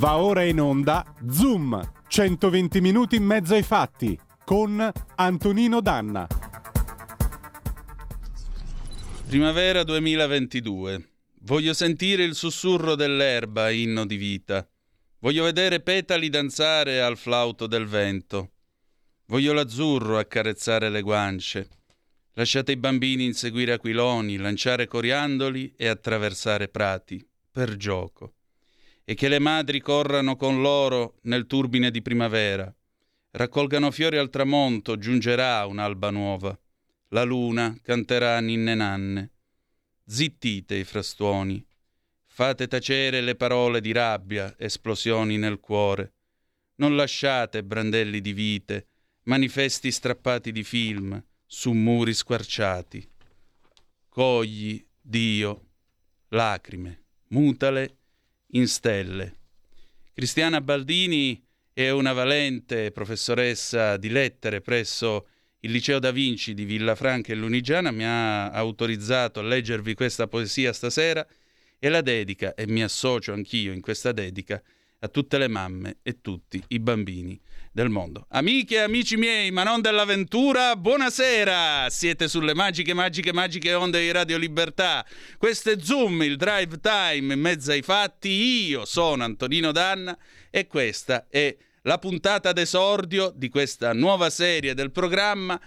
Va ora in onda Zoom, 120 minuti in mezzo ai fatti, con Antonino Danna. Primavera 2022. Voglio sentire il sussurro dell'erba, inno di vita. Voglio vedere petali danzare al flauto del vento. Voglio l'azzurro accarezzare le guance. Lasciate i bambini inseguire aquiloni, lanciare coriandoli e attraversare prati, per gioco. E che le madri corrano con loro nel turbine di primavera. Raccolgano fiori al tramonto, giungerà un'alba nuova. La luna canterà ninne nanne. Zittite i frastuoni. Fate tacere le parole di rabbia, esplosioni nel cuore. Non lasciate brandelli di vite, manifesti strappati di film, su muri squarciati. Cogli, Dio, lacrime, mutale in stelle. Cristiana Baldini è una valente professoressa di lettere presso il Liceo da Vinci di Villafranca e Lunigiana, mi ha autorizzato a leggervi questa poesia stasera e la dedica, e mi associo anch'io in questa dedica, a tutte le mamme e tutti i bambini del mondo. Amiche e amici miei, ma non dell'avventura, buonasera! Siete sulle magiche, magiche, magiche onde di Radio Libertà. Questo è Zoom, il drive time in mezzo ai fatti. Io sono Antonino Danna e questa è la puntata d'esordio di questa nuova serie del programma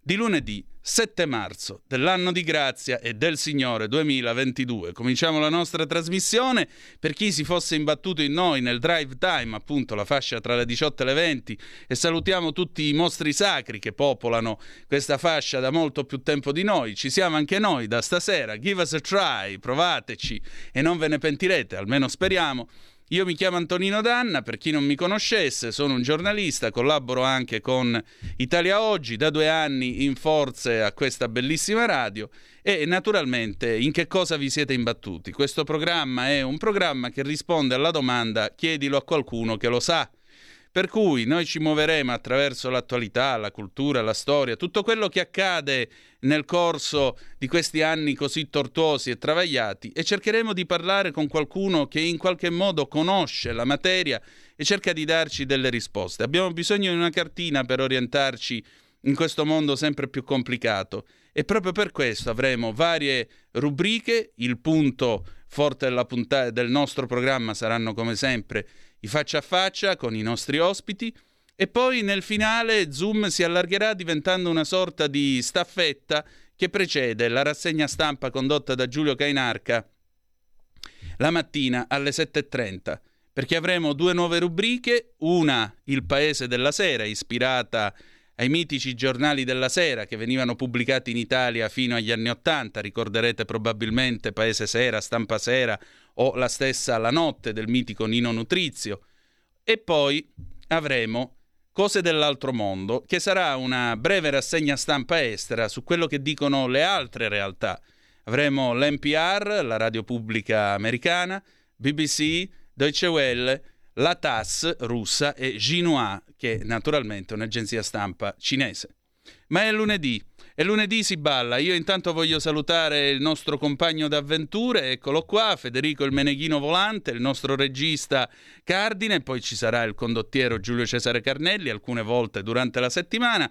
di lunedì 7 marzo dell'anno di grazia e del Signore 2022. Cominciamo la nostra trasmissione. Per chi si fosse imbattuto in noi nel drive time, appunto la fascia tra le 18 e le 20, e salutiamo tutti i mostri sacri che popolano questa fascia da molto più tempo di noi. Ci siamo anche noi da stasera. Give us a try, provateci e non ve ne pentirete, almeno speriamo. Io mi chiamo Antonino Danna, per chi non mi conoscesse, sono un giornalista, collaboro anche con Italia Oggi, da due anni in forze a questa bellissima radio e naturalmente in che cosa vi siete imbattuti? Questo programma è un programma che risponde alla domanda chiedilo a qualcuno che lo sa. Per cui noi ci muoveremo attraverso l'attualità, la cultura, la storia, tutto quello che accade nel corso di questi anni così tortuosi e travagliati e cercheremo di parlare con qualcuno che in qualche modo conosce la materia e cerca di darci delle risposte. Abbiamo bisogno di una cartina per orientarci in questo mondo sempre più complicato e proprio per questo avremo varie rubriche, il punto forte della puntata del nostro programma saranno come sempre i faccia a faccia con i nostri ospiti e poi nel finale Zoom si allargherà diventando una sorta di staffetta che precede la rassegna stampa condotta da Giulio Cainarca la mattina alle 7.30 perché avremo due nuove rubriche, una Il Paese della Sera, ispirata ai mitici giornali della sera che venivano pubblicati in Italia fino agli anni Ottanta, ricorderete probabilmente Paese Sera, Stampa Sera o la stessa La Notte del mitico Nino Nutrizio. E poi avremo Cose dell'altro mondo, che sarà una breve rassegna stampa estera su quello che dicono le altre realtà. Avremo l'NPR, la radio pubblica americana, BBC, Deutsche Welle, la TAS russa e Xinhua, che naturalmente è un'agenzia stampa cinese. Ma è lunedì e lunedì si balla. Io intanto voglio salutare il nostro compagno d'avventure, eccolo qua, Federico il Meneghino Volante, il nostro regista Cardine, poi ci sarà il condottiero Giulio Cesare Carnelli alcune volte durante la settimana.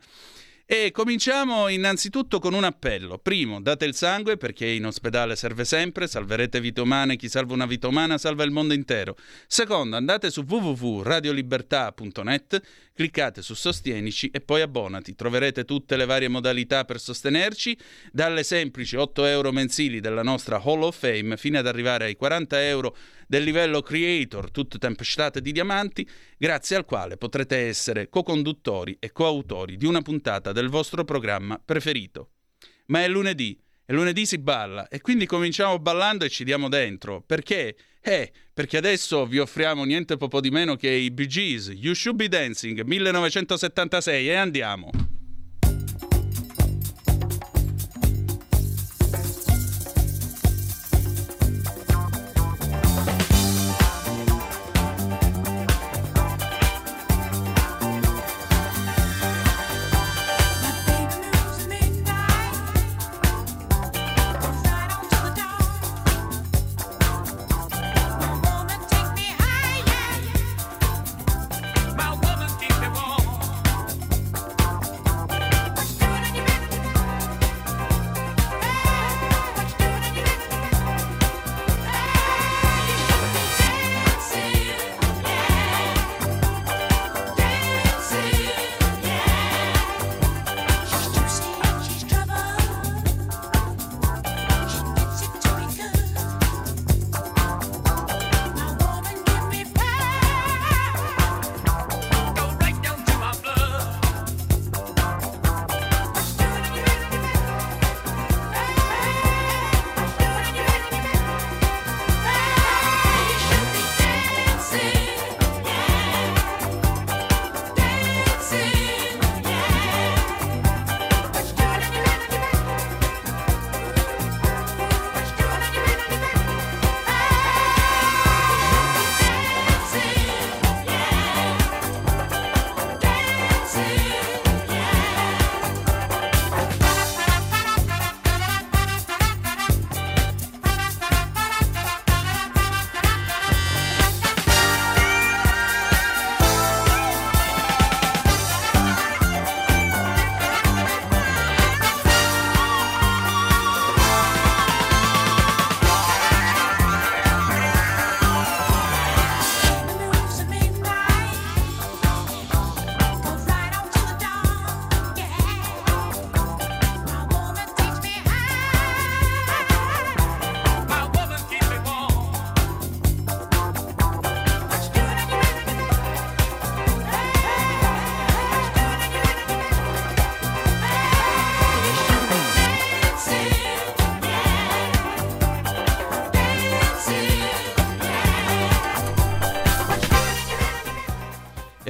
E cominciamo innanzitutto con un appello. Primo, date il sangue perché in ospedale serve sempre, salverete vite umane, chi salva una vita umana salva il mondo intero. Secondo, andate su www.radiolibertà.net, cliccate su Sostienici e poi abbonati. Troverete tutte le varie modalità per sostenerci, dalle semplici 8 euro mensili della nostra Hall of Fame fino ad arrivare ai 40 euro del livello Creator, tutte tempestate di diamanti, grazie al quale potrete essere co-conduttori e coautori di una puntata del vostro programma preferito. Ma è lunedì, e lunedì si balla, e quindi cominciamo ballando e ci diamo dentro. Perché? Eh, perché adesso vi offriamo niente poco di meno che i Bee Gees, You Should Be Dancing 1976 e andiamo.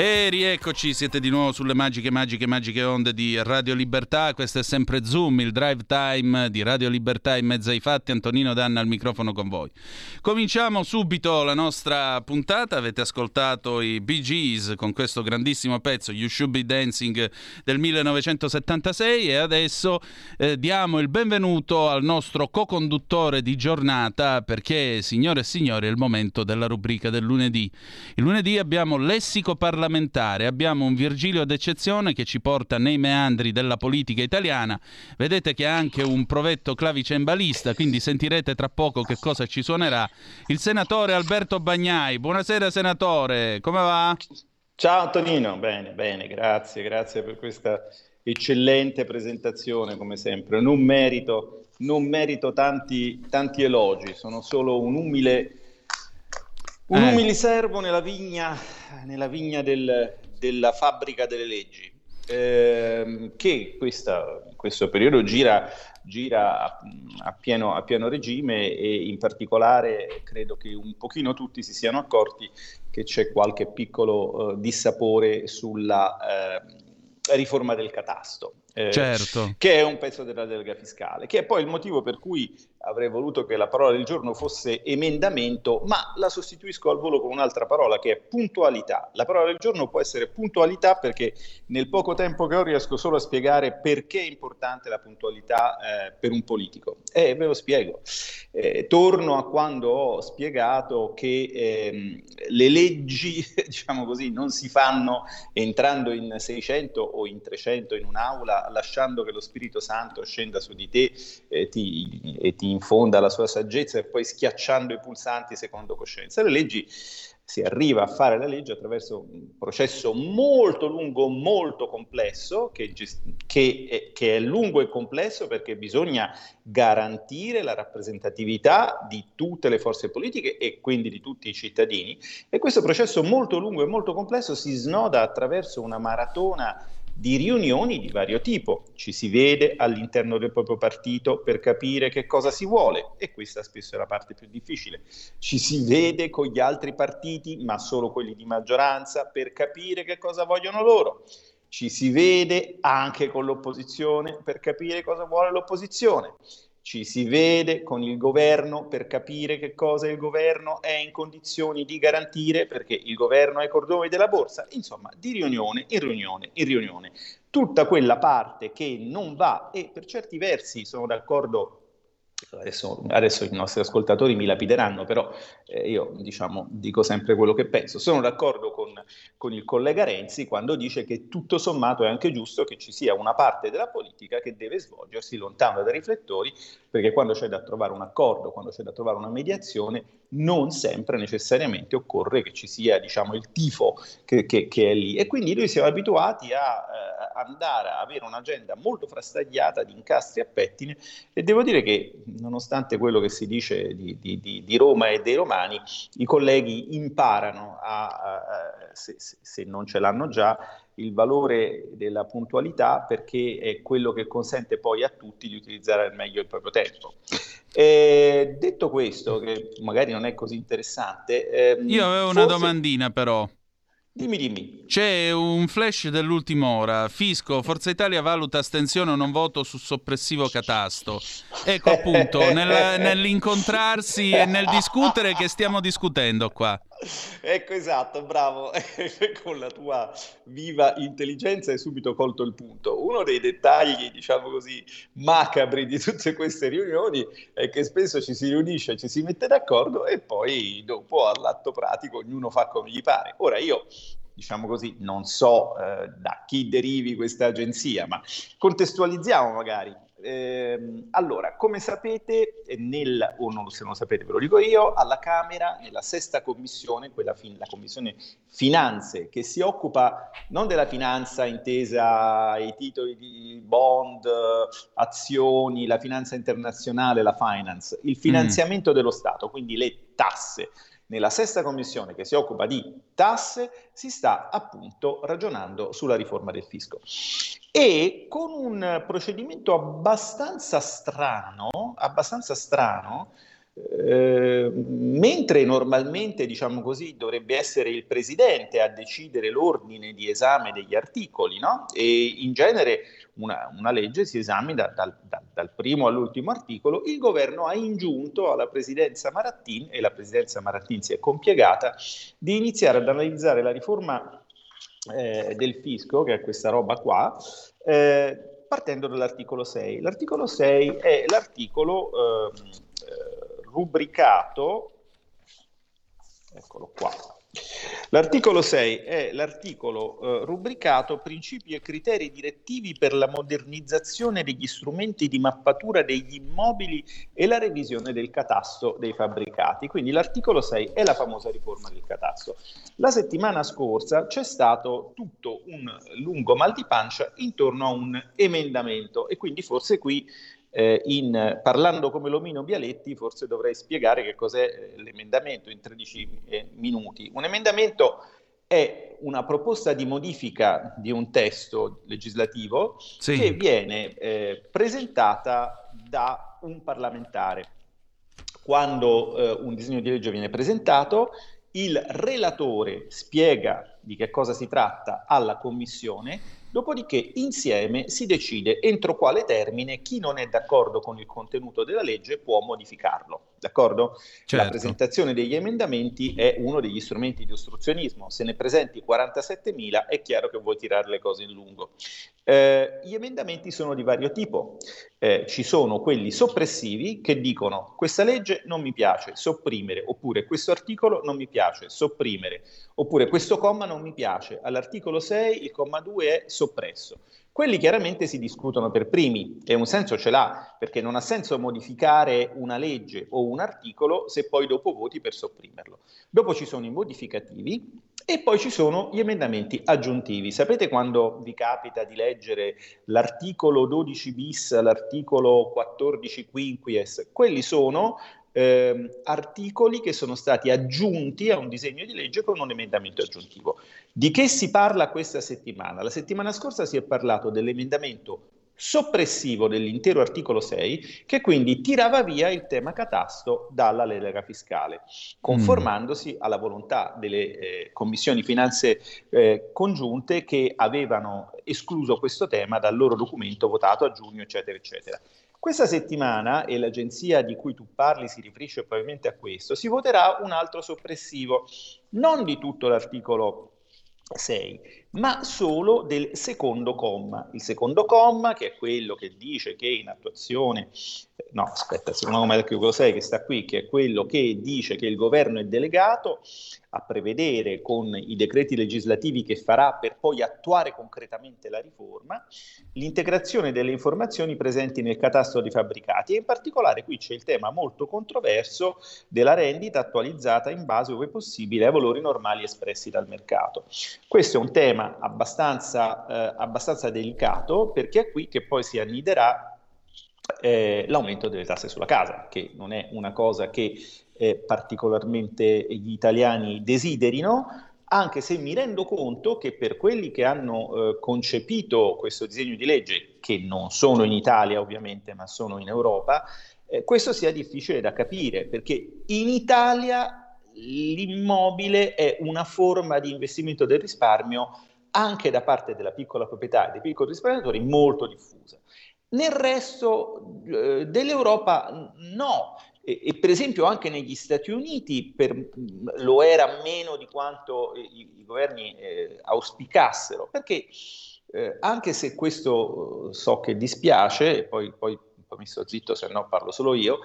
E rieccoci, siete di nuovo sulle magiche, magiche, magiche onde di Radio Libertà. Questo è sempre Zoom, il drive time di Radio Libertà in mezzo ai fatti. Antonino Danna al microfono con voi. Cominciamo subito la nostra puntata. Avete ascoltato i Bee Gees con questo grandissimo pezzo, You Should Be Dancing del 1976 e adesso eh, diamo il benvenuto al nostro co-conduttore di giornata perché, signore e signori, è il momento della rubrica del lunedì. Il lunedì abbiamo lessico parlamentare parlamentare. Abbiamo un Virgilio d'eccezione che ci porta nei meandri della politica italiana. Vedete che ha anche un provetto clavicembalista, quindi sentirete tra poco che cosa ci suonerà. Il senatore Alberto Bagnai. Buonasera senatore, come va? Ciao Antonino, bene, bene, grazie, grazie per questa eccellente presentazione come sempre. Non merito, non merito tanti, tanti elogi, sono solo un umile un eh. umile servo nella vigna, nella vigna del, della fabbrica delle leggi, eh, che questa, in questo periodo gira, gira a, a, pieno, a, pieno, regime e in particolare credo che un pochino tutti si siano accorti che c'è qualche piccolo uh, dissapore sulla uh, riforma del catasto eh, certo. che è un pezzo della delega fiscale, che è poi il motivo per cui avrei voluto che la parola del giorno fosse emendamento, ma la sostituisco al volo con un'altra parola che è puntualità. La parola del giorno può essere puntualità perché nel poco tempo che ho riesco solo a spiegare perché è importante la puntualità eh, per un politico. E eh, ve lo spiego. Eh, torno a quando ho spiegato che ehm, le leggi, diciamo così, non si fanno entrando in 600 o in 300 in un'aula lasciando che lo Spirito Santo scenda su di te eh, ti, e ti infonda la sua saggezza e poi schiacciando i pulsanti secondo coscienza. Le leggi si arriva a fare la legge attraverso un processo molto lungo, molto complesso, che, che, è, che, è, lungo e complesso perché bisogna garantire la rappresentatività di tutte le forze politiche e quindi di tutti i cittadini. E questo processo molto lungo e molto complesso si snoda attraverso una maratona di riunioni di vario tipo. Ci si vede all'interno del proprio partito per capire che cosa si vuole e questa spesso è la parte più difficile. Ci si vede con gli altri partiti, ma solo quelli di maggioranza, per capire che cosa vogliono loro. Ci si vede anche con l'opposizione per capire cosa vuole l'opposizione ci si vede con il governo per capire che cosa il governo è in condizioni di garantire, perché il governo è i cordoni della borsa, insomma, di riunione in riunione in riunione. Tutta quella parte che non va, e per certi versi sono d'accordo Adesso, adesso, i nostri ascoltatori mi lapideranno, però eh, io diciamo, dico sempre quello che penso. Sono d'accordo con, con, il collega Renzi quando dice che tutto sommato è anche giusto che ci sia una parte della politica che deve svolgersi lontano dai riflettori, perché quando c'è da trovare un accordo, quando c'è da trovare una mediazione, non sempre necessariamente occorre che ci sia diciamo, il tifo che, che, che, è lì. E quindi noi siamo abituati a eh, andare a avere un'agenda molto frastagliata di incastri a pettine e devo dire che nonostante quello che si dice di, di, di, Roma e dei romani, i colleghi imparano, a, a, se, se non ce l'hanno già, il valore della puntualità perché è quello che consente poi a tutti di utilizzare al meglio il proprio tempo. E detto questo, che magari non è così interessante, ehm, io avevo forse... una domandina però. Dimmi, dimmi. C'è un flash dell'ultima ora. Fisco, Forza Italia valuta astensione o non voto su soppressivo catasto. Ecco appunto, nel, nell'incontrarsi e nel discutere che stiamo discutendo qua. Ecco esatto, bravo. Con la tua viva intelligenza hai subito colto il punto. Uno dei dettagli, diciamo così, macabri di tutte queste riunioni è che spesso ci si riunisce, ci si mette d'accordo e poi dopo all'atto pratico ognuno fa come gli pare. Ora io diciamo così, non so eh, da chi derivi questa agenzia, ma contestualizziamo magari. Eh, allora, come sapete, nel, o non, se non lo sapete ve lo dico io, alla Camera, nella sesta commissione, quella fin, la commissione finanze, che si occupa non della finanza intesa ai titoli di bond, azioni, la finanza internazionale, la finance, il finanziamento mm. dello Stato, quindi le tasse, nella sesta commissione che si occupa di tasse si sta appunto ragionando sulla riforma del fisco. E con un procedimento abbastanza strano, abbastanza strano Eh, mentre normalmente, diciamo così, dovrebbe essere il presidente a decidere l'ordine di esame degli articoli, no? E in genere una, una legge si esamina dal, dal, dal, primo all'ultimo articolo, il governo ha ingiunto alla presidenza Marattin, e la presidenza Marattin si è compiegata, di iniziare ad analizzare la riforma eh, del fisco, che è questa roba qua, eh, partendo dall'articolo 6. L'articolo 6 è l'articolo... Rubricato, eccolo qua, L'articolo 6 è l'articolo eh, rubricato Principi e criteri direttivi per la modernizzazione degli strumenti di mappatura degli immobili e la revisione del catasto dei fabbricati. Quindi l'articolo 6 è la famosa riforma del catasto. La settimana scorsa c'è stato tutto un lungo mal di pancia intorno a un emendamento e quindi forse qui eh, in, parlando come l'omino Bialetti, forse dovrei spiegare che cos'è eh, l'emendamento in 13 eh, minuti. Un emendamento è una proposta di modifica di un testo legislativo sì. che viene eh, presentata da un parlamentare. Quando eh, un disegno di legge viene presentato, il relatore spiega di che cosa si tratta alla commissione Dopodiché insieme si decide entro quale termine chi non è d'accordo con il contenuto della legge può modificarlo. D'accordo? Certo. La presentazione degli emendamenti è uno degli strumenti di ostruzionismo. Se ne presenti 47.000 è chiaro che vuoi tirare le cose in lungo. Eh, gli emendamenti sono di vario tipo. Eh, ci sono quelli soppressivi che dicono questa legge non mi piace, sopprimere, oppure questo articolo non mi piace, sopprimere, oppure questo comma non mi piace. All'articolo 6 il comma 2 è soppresso. Quelli chiaramente si discutono per primi e un senso ce l'ha, perché non ha senso modificare una legge o un articolo se poi dopo voti per sopprimerlo. Dopo ci sono i modificativi e poi ci sono gli emendamenti aggiuntivi. Sapete quando vi capita di leggere l'articolo 12 bis, l'articolo 14 quinquies? Quelli sono eh, articoli che sono stati aggiunti a un disegno di legge con un emendamento aggiuntivo. Di che si parla questa settimana? La settimana scorsa si è parlato dell'emendamento soppressivo dell'intero articolo 6 che quindi tirava via il tema catasto dalla delega fiscale, conformandosi mm. alla volontà delle eh, commissioni finanze eh, congiunte che avevano escluso questo tema dal loro documento votato a giugno, eccetera, eccetera. Questa settimana, e l'agenzia di cui tu parli si riferisce probabilmente a questo, si voterà un altro soppressivo, non di tutto l'articolo 6, ma solo del secondo comma. Il secondo comma, che è quello che dice che in attuazione, no, aspetta, secondo comma dell'articolo 6 che sta qui, che è quello che dice che il governo è delegato a prevedere con i decreti legislativi che farà per poi attuare concretamente la riforma l'integrazione delle informazioni presenti nel catasto dei fabbricati e in particolare qui c'è il tema molto controverso della rendita attualizzata in base, ove possibile, ai valori normali espressi dal mercato. Questo è un tema abbastanza, eh, abbastanza delicato perché è qui che poi si anniderà eh, l'aumento delle tasse sulla casa, che non è una cosa che eh, particolarmente gli italiani desiderino, anche se mi rendo conto che per quelli che hanno eh, concepito questo disegno di legge, che non sono in Italia ovviamente, ma sono in Europa, eh, questo sia difficile da capire, perché in Italia l'immobile è una forma di investimento del risparmio anche da parte della piccola proprietà e dei piccoli risparmiatori molto diffusa. Nel resto eh, dell'Europa no, e, e, per esempio anche negli Stati Uniti per, lo era meno di quanto i, i governi eh, auspicassero, perché eh, anche se questo eh, so che dispiace, e poi, poi mi sto zitto se no parlo solo io,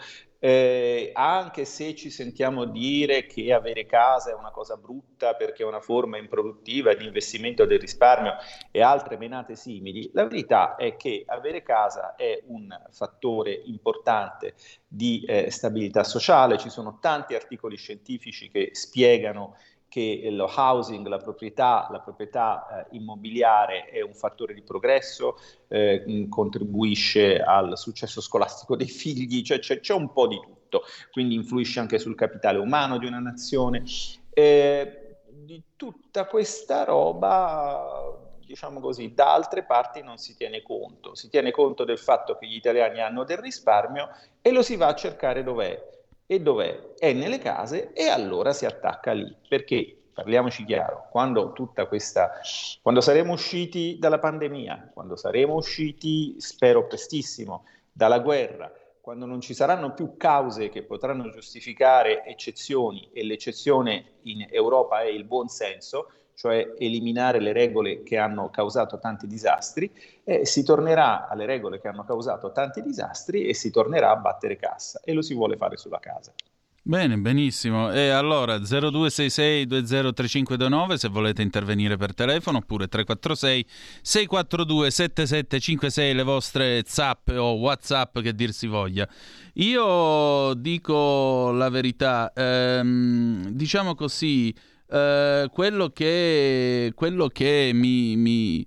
eh, anche se ci sentiamo dire che avere casa è una cosa brutta perché è una forma improduttiva di investimento del risparmio e altre menate simili, la verità è che avere casa è un fattore importante di eh, stabilità sociale, ci sono tanti articoli scientifici che spiegano che lo housing, la proprietà, la proprietà eh, immobiliare è un fattore di progresso, eh, contribuisce al successo scolastico dei figli, cioè c'è, c'è, un po' di tutto, quindi influisce anche sul capitale umano di una nazione. Eh, di tutta questa roba diciamo così, da altre parti non si tiene conto. Si tiene conto del fatto che gli italiani hanno del risparmio e lo si va a cercare dov'è E dov'è? È nelle case e allora si attacca lì. Perché parliamoci chiaro, quando tutta questa quando saremo usciti dalla pandemia, quando saremo usciti, spero prestissimo, dalla guerra, quando non ci saranno più cause che potranno giustificare eccezioni e l'eccezione in Europa è il buon senso, cioè eliminare le regole che hanno causato tanti disastri, eh, si tornerà alle regole che hanno causato tanti disastri e si tornerà a battere cassa e lo si vuole fare sulla casa. Bene, benissimo. E allora 0266203529 se volete intervenire per telefono oppure 346 642 7756 le vostre zap o whatsapp che dir si voglia. Io dico la verità, ehm, diciamo così, eh, quello, che, quello che mi, mi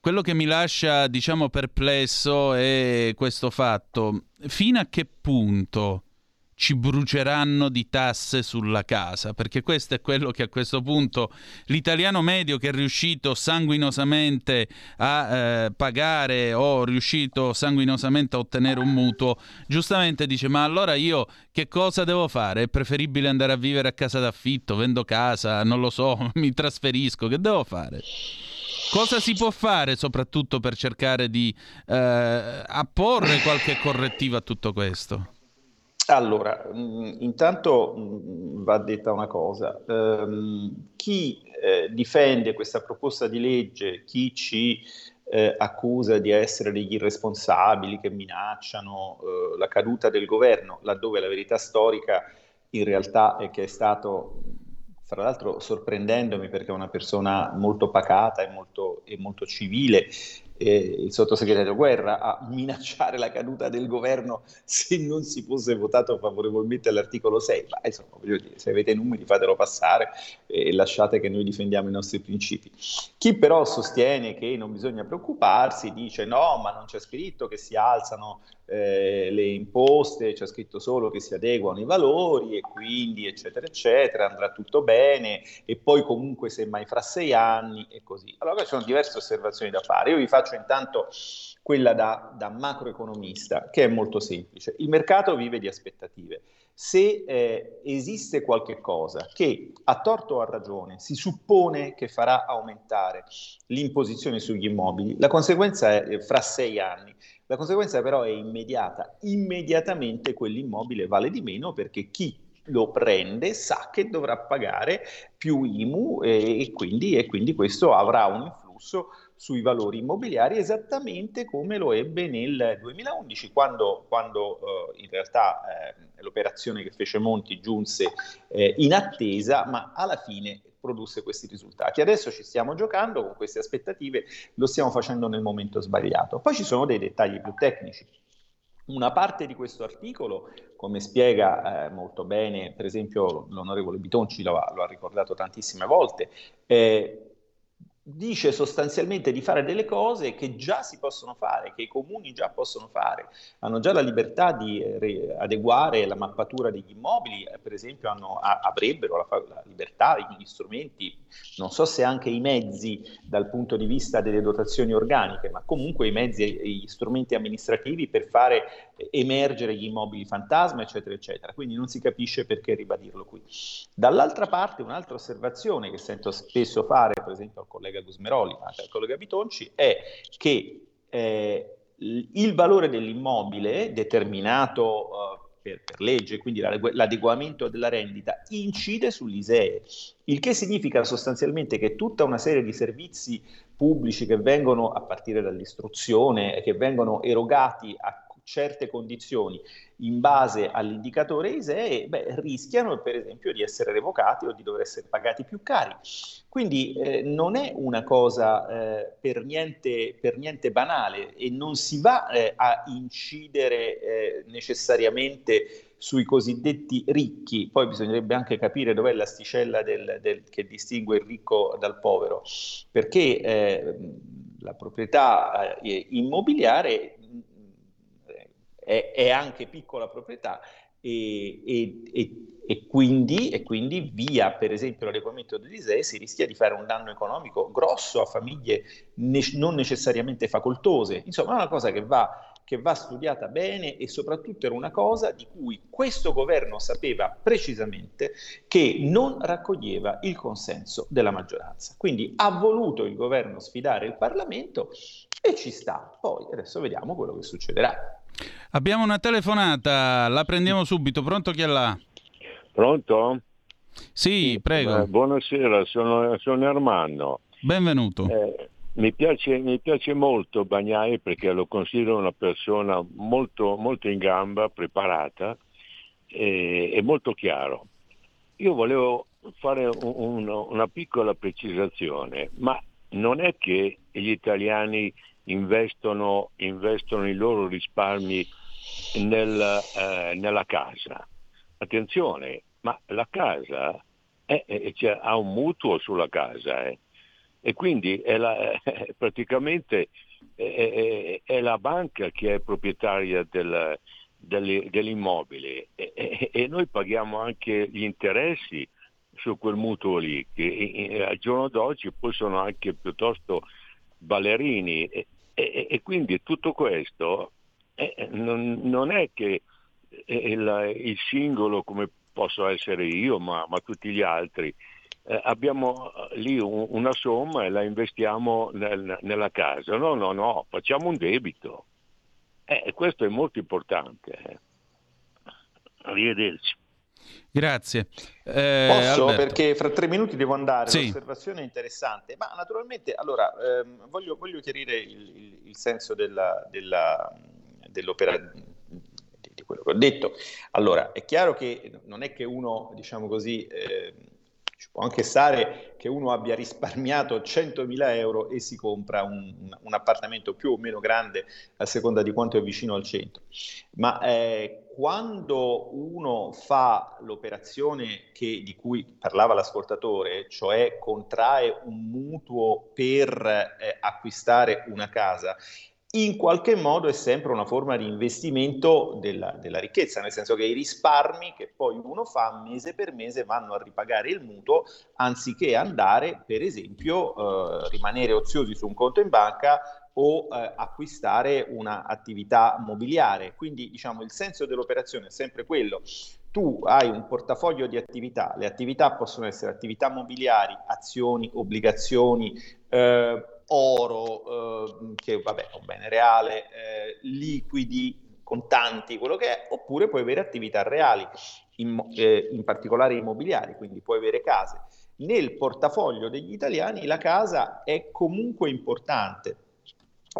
quello che mi lascia, diciamo, perplesso è questo fatto. Fino a che punto ci bruceranno di tasse sulla casa, perché questo è quello che a questo punto l'italiano medio che è riuscito sanguinosamente a eh, pagare o riuscito sanguinosamente a ottenere un mutuo, giustamente dice ma allora io che cosa devo fare? È preferibile andare a vivere a casa d'affitto, vendo casa, non lo so, mi trasferisco, che devo fare? Cosa si può fare soprattutto per cercare di eh, apporre qualche correttivo a tutto questo? Allora, mh, intanto mh, va detta una cosa, ehm, chi eh, difende questa proposta di legge, chi ci eh, accusa di essere degli irresponsabili che minacciano eh, la caduta del governo, laddove la verità storica in realtà è che è stato, fra l'altro sorprendendomi perché è una persona molto pacata e molto, e molto civile, il sottosegretario Guerra a minacciare la caduta del governo se non si fosse votato favorevolmente all'articolo 6. Ma insomma, voglio dire, se avete numeri fatelo passare e lasciate che noi difendiamo i nostri principi. Chi però sostiene che non bisogna preoccuparsi dice no, ma non c'è scritto che si alzano eh, le imposte, c'è scritto solo che si adeguano i valori e quindi eccetera eccetera, andrà tutto bene e poi comunque semmai fra sei anni e così. Allora ci sono diverse osservazioni da fare. Io vi faccio intanto quella da, da macroeconomista che è molto semplice. Il mercato vive di aspettative. Se eh, esiste qualche cosa che a torto o a ragione si suppone che farà aumentare l'imposizione sugli immobili, la conseguenza è eh, fra sei anni la conseguenza però è immediata. Immediatamente quell'immobile vale di meno perché chi lo prende sa che dovrà pagare più IMU e, e, quindi, e quindi questo avrà un influsso sui valori immobiliari esattamente come lo ebbe nel 2011 quando, quando eh, in realtà eh, l'operazione che fece Monti giunse eh, in attesa ma alla fine produsse questi risultati. Adesso ci stiamo giocando con queste aspettative, lo stiamo facendo nel momento sbagliato. Poi ci sono dei dettagli più tecnici. Una parte di questo articolo, come spiega eh, molto bene, per esempio, l'onorevole Bitonci lo ha, lo ha ricordato tantissime volte, eh, dice sostanzialmente di fare delle cose che già si possono fare, che i comuni già possono fare, hanno già la libertà di eh, adeguare la mappatura degli immobili, eh, per esempio hanno, avrebbero la, la, libertà, gli strumenti, non so se anche i mezzi dal punto di vista delle dotazioni organiche, ma comunque i mezzi e gli strumenti amministrativi per fare eh, emergere gli immobili fantasma, eccetera, eccetera. Quindi non si capisce perché ribadirlo qui. Dall'altra parte, un'altra osservazione che sento spesso fare, per esempio al collega collega Gusmeroli, ma anche al collega Bitonci, è che eh, il valore dell'immobile determinato uh, per, per, legge, quindi l'adeguamento della rendita, incide sull'ISEE, il che significa sostanzialmente che tutta una serie di servizi pubblici che vengono, a partire dall'istruzione, che vengono erogati a certe condizioni in base all'indicatore ISEE, beh, rischiano per esempio di essere revocati o di dover essere pagati più cari. Quindi eh, non è una cosa eh, per, niente, per, niente, banale e non si va eh, a incidere eh, necessariamente sui cosiddetti ricchi, poi bisognerebbe anche capire dov'è l'asticella del, del, che distingue il ricco dal povero, perché eh, la proprietà eh, immobiliare è, è anche piccola proprietà e, e, e, quindi, e quindi via per esempio l'adeguamento dell'ISEE si rischia di fare un danno economico grosso a famiglie ne- non necessariamente facoltose. Insomma è una cosa che va che va studiata bene e soprattutto era una cosa di cui questo governo sapeva precisamente che non raccoglieva il consenso della maggioranza. Quindi ha voluto il governo sfidare il Parlamento e ci sta. Poi adesso vediamo quello che succederà. Abbiamo una telefonata, la prendiamo subito. Pronto chi è là? Pronto? Sì, prego. Eh, buonasera, sono, sono Armando. Benvenuto. Eh, mi, piace, mi piace, molto Bagnai perché lo considero una persona molto, molto in gamba, preparata e, e molto chiaro. Io volevo fare un, una piccola precisazione, ma non è che gli italiani investono, investono i loro risparmi nel, eh, nella casa. Attenzione, ma la casa è, è, cioè, ha un mutuo sulla casa eh. e quindi è la, è praticamente è, la banca che è proprietaria del, dell'immobile e, e, noi paghiamo anche gli interessi su quel mutuo lì, che al giorno d'oggi poi sono anche piuttosto ballerini e, e, quindi tutto questo eh, non, non, è che il, il, singolo come posso essere io, ma, ma tutti gli altri, eh, abbiamo lì un, una somma e la investiamo nel, nella casa. No, no, no, facciamo un debito. Eh, questo è molto importante. Eh. Arrivederci. Grazie. Eh, Posso Alberto. perché fra tre minuti devo andare, sì. l'osservazione è interessante, ma naturalmente allora ehm, voglio, voglio, chiarire il, il, il senso della, della, dell'operazione di quello che ho detto. Allora, è chiaro che non è che uno, diciamo così, eh, ci può anche stare che uno abbia risparmiato 100.000 euro e si compra un, un, appartamento più o meno grande a seconda di quanto è vicino al centro. Ma eh, quando uno fa l'operazione che, di cui parlava l'ascoltatore, cioè contrae un mutuo per eh, acquistare una casa, in qualche modo è sempre una forma di investimento della, della, ricchezza, nel senso che i risparmi che poi uno fa mese per mese vanno a ripagare il mutuo anziché andare, per esempio, eh, rimanere oziosi su un conto in banca o eh, acquistare un'attività mobiliare. Quindi diciamo il senso dell'operazione è sempre quello. Tu hai un portafoglio di attività, le attività possono essere attività mobiliari, azioni, obbligazioni, eh, oro, eh, che vabbè è un bene reale, eh, liquidi, contanti, quello che è, oppure puoi avere attività reali, in, eh, in particolare immobiliari, quindi puoi avere case. Nel portafoglio degli italiani la casa è comunque importante,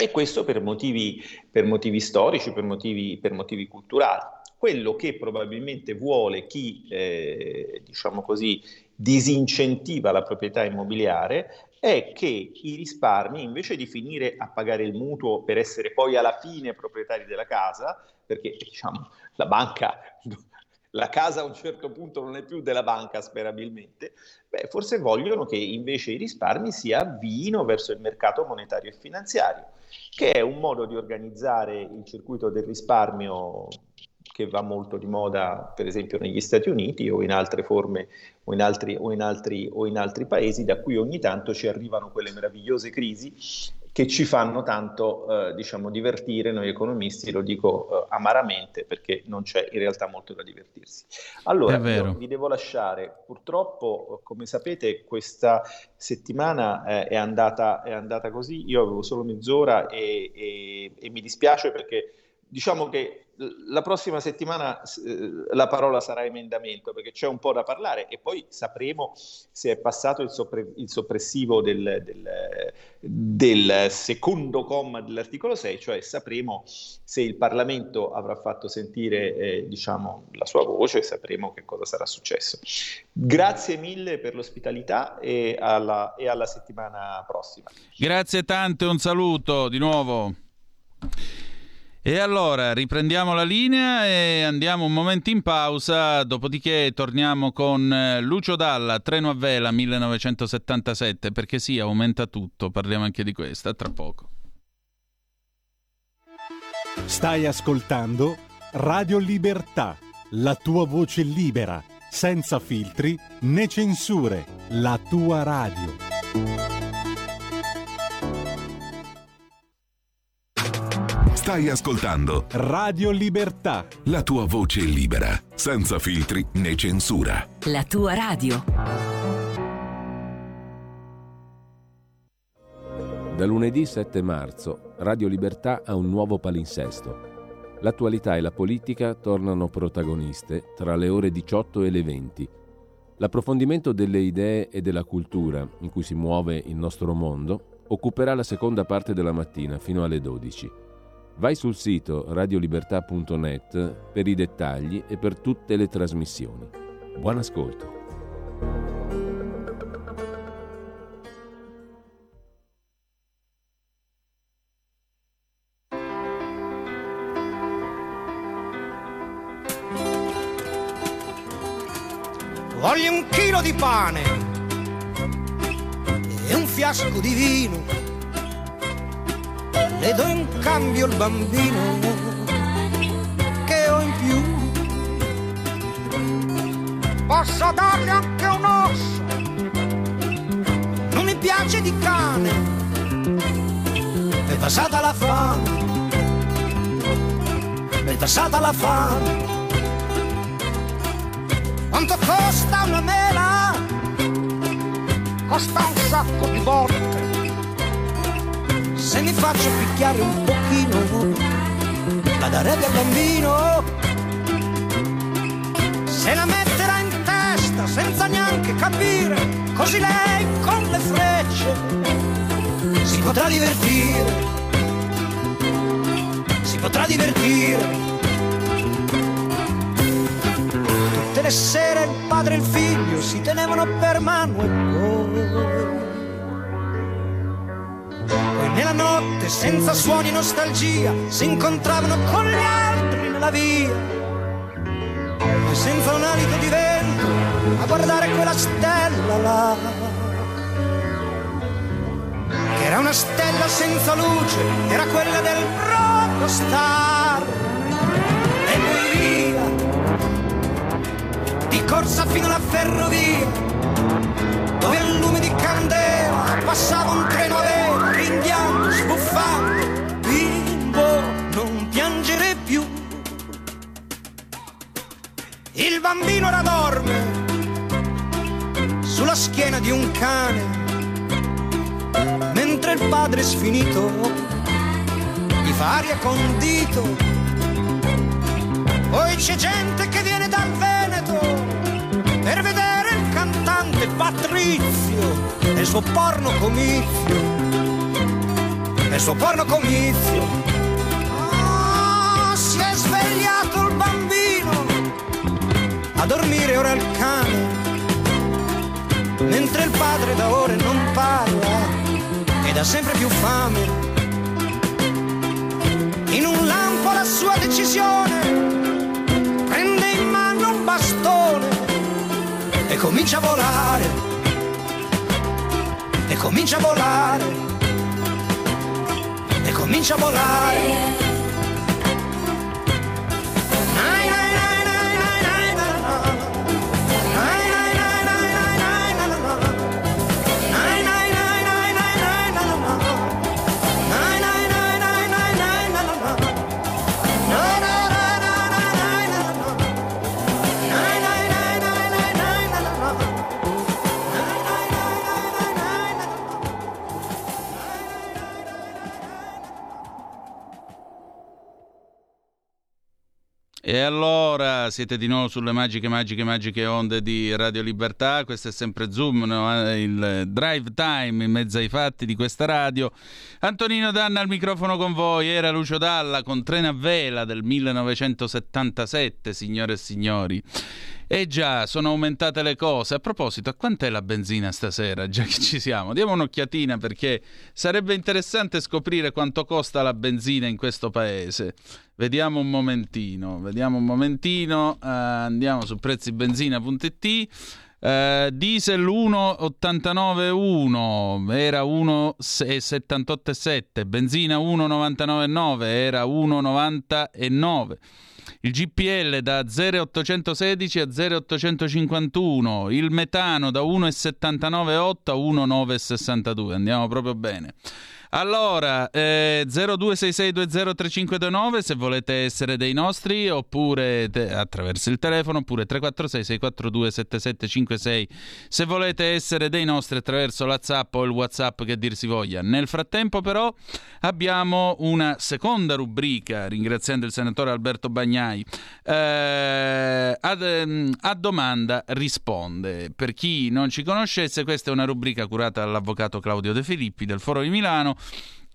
e questo per motivi, per motivi storici, per motivi, per motivi, culturali. Quello che probabilmente vuole chi, eh, diciamo così, disincentiva la proprietà immobiliare è che i risparmi, invece di finire a pagare il mutuo per essere poi alla fine proprietari della casa, perché diciamo la banca, la casa a un certo punto non è più della banca sperabilmente, beh, forse vogliono che invece i risparmi si avviino verso il mercato monetario e finanziario, che è un modo di organizzare il circuito del risparmio che va molto di moda per esempio negli Stati Uniti o in altre forme o in altri, o in altri, o in altri paesi da cui ogni tanto ci arrivano quelle meravigliose crisi che ci fanno tanto eh, diciamo, divertire noi economisti, lo dico eh, amaramente perché non c'è in realtà molto da divertirsi. Allora, vi devo lasciare, purtroppo come sapete questa settimana eh, è, andata, è, andata, così, io avevo solo mezz'ora e, e, e mi dispiace perché diciamo che la prossima settimana eh, la parola sarà emendamento perché c'è un po' da parlare e poi sapremo se è passato il, soppre- il soppressivo del, del, del, secondo comma dell'articolo 6, cioè sapremo se il Parlamento avrà fatto sentire eh, diciamo, la sua voce e sapremo che cosa sarà successo. Grazie mille per l'ospitalità e alla, e alla settimana prossima. Grazie tante, un saluto di nuovo. E allora riprendiamo la linea e andiamo un momento in pausa, dopodiché torniamo con eh, Lucio Dalla, Treno a Vela 1977, perché sì, aumenta tutto, parliamo anche di questa tra poco. Stai ascoltando Radio Libertà, la tua voce libera, senza filtri né censure, la tua radio. Stai ascoltando Radio Libertà. La tua voce libera, senza filtri né censura. La tua radio. Da lunedì 7 marzo, Radio Libertà ha un nuovo palinsesto. L'attualità e la politica tornano protagoniste tra le ore 18 e le 20. L'approfondimento delle idee e della cultura in cui si muove il nostro mondo occuperà la seconda parte della mattina fino alle 12. Vai sul sito radiolibertà.net per i dettagli e per tutte le trasmissioni. Buon ascolto. Voglio un chilo di pane e un fiasco di vino le do in cambio il bambino che ho in più. Posso dargli anche un osso, non mi piace di cane, è passata la fame, è passata la fame. Quanto costa una mela? Costa un sacco di volte se mi faccio picchiare un pochino, la darebbe al bambino. Se la metterà in testa senza neanche capire, così lei con le frecce si potrà divertire, si potrà divertire. Tutte le sere il padre e il figlio si tenevano per mano e poi nella notte senza suoni e nostalgia si incontravano con gli altri nella via. E senza un alito di vento a guardare quella stella là che era una stella senza luce era quella del Rocco Star. E poi via di corsa fino alla ferrovia dove a lume di candela passava un treno a vela ringhiando, sbuffando, bimbo, non piangere più. Il bambino ora dorme sulla schiena di un cane, mentre il padre sfinito gli fa aria con dito. Poi c'è gente cantante Patrizio e il suo porno comizio nel suo porno comizio. Oh, si è svegliato il bambino a dormire ora il cane, mentre il padre da ore non parla ed ha sempre più fame. In un lampo la sua decisione, comincia a volare. E comincia a volare comincia a volare E allora siete di nuovo sulle magiche, magiche, magiche onde di Radio Libertà. Questo è sempre Zoom, no? il drive time in mezzo ai fatti di questa radio. Antonino Danna al microfono con voi. Era Lucio Dalla con Trena a Vela del 1977, signore e signori. Eh già, sono aumentate le cose. A proposito, a quant'è la benzina stasera? Già che ci siamo, diamo un'occhiatina perché sarebbe interessante scoprire quanto costa la benzina in questo paese. Vediamo un momentino, vediamo un momentino, uh, andiamo su prezzibenzina.it. Uh, eh, diesel 1,89,1 era 1,78,7, benzina 1,99,9 era 1,99,9. Il GPL da 0,816 a 0,851, il metano da 1,798 a 1,962, andiamo proprio bene. Allora, eh, 0266203529 se volete essere dei nostri oppure te, attraverso il telefono oppure 346 642 7756 se volete essere dei nostri attraverso la Zap o il Whatsapp che dir si voglia. Nel frattempo però abbiamo una seconda rubrica ringraziando il senatore Alberto Bagnai. Eh, ad, ehm, a domanda risponde. Per chi non ci conoscesse questa è una rubrica curata dall'avvocato Claudio De Filippi del Foro di Milano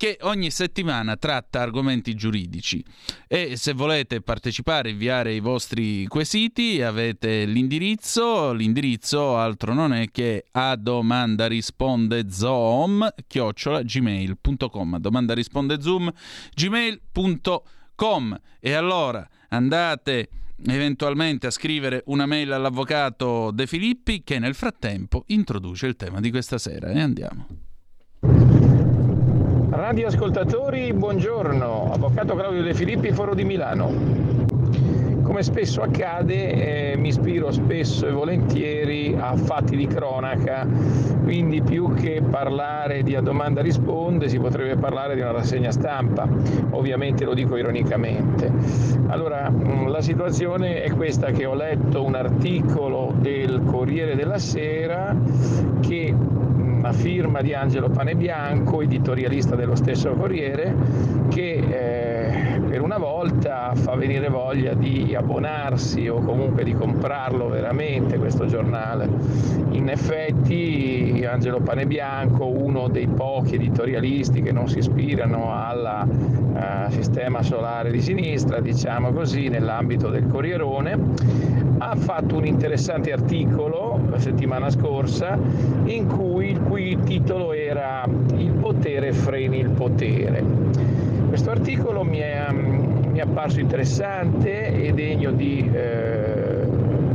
che ogni settimana tratta argomenti giuridici. E se volete partecipare, inviare i vostri quesiti avete l'indirizzo, l'indirizzo altro non è che a domanda risponde zoom gmail.com domanda risponde zoom gmail.com e allora andate eventualmente a scrivere una mail all'avvocato De Filippi che nel frattempo introduce il tema di questa sera. E andiamo. Radioascoltatori, buongiorno. Avvocato Claudio De Filippi, Foro di Milano. Come spesso accade, eh, mi ispiro spesso e volentieri a fatti di cronaca, quindi più che parlare di a domanda risponde, si potrebbe parlare di una rassegna stampa, ovviamente lo dico ironicamente. Allora, mm, la situazione è questa che ho letto un articolo del Corriere della Sera che una firma di Angelo Panebianco, editorialista dello stesso Corriere, che eh, una volta fa venire voglia di abbonarsi o comunque di comprarlo veramente questo giornale. In effetti Angelo Panebianco, uno dei pochi editorialisti che non si ispirano al uh, sistema solare di sinistra, diciamo così, nell'ambito del Corrierone, ha fatto un interessante articolo la settimana scorsa in cui il cui titolo era Il potere freni il potere. Questo articolo mi è, mi è apparso interessante e degno di eh,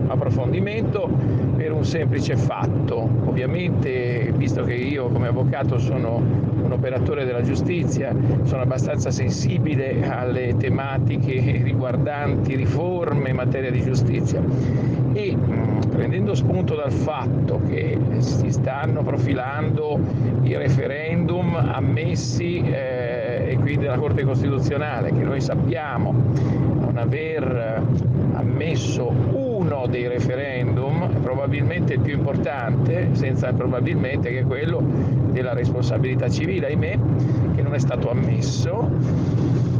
approfondimento per un semplice fatto. Ovviamente, visto che io come avvocato sono un operatore della giustizia, sono abbastanza sensibile alle tematiche riguardanti riforme in materia di giustizia e prendendo spunto dal fatto che si stanno profilando i referendum ammessi eh, e quindi dalla Corte Costituzionale, che noi sappiamo non aver ammesso uno dei referendum, probabilmente il più importante, senza probabilmente che è quello della responsabilità civile, ahimè, che non è stato ammesso.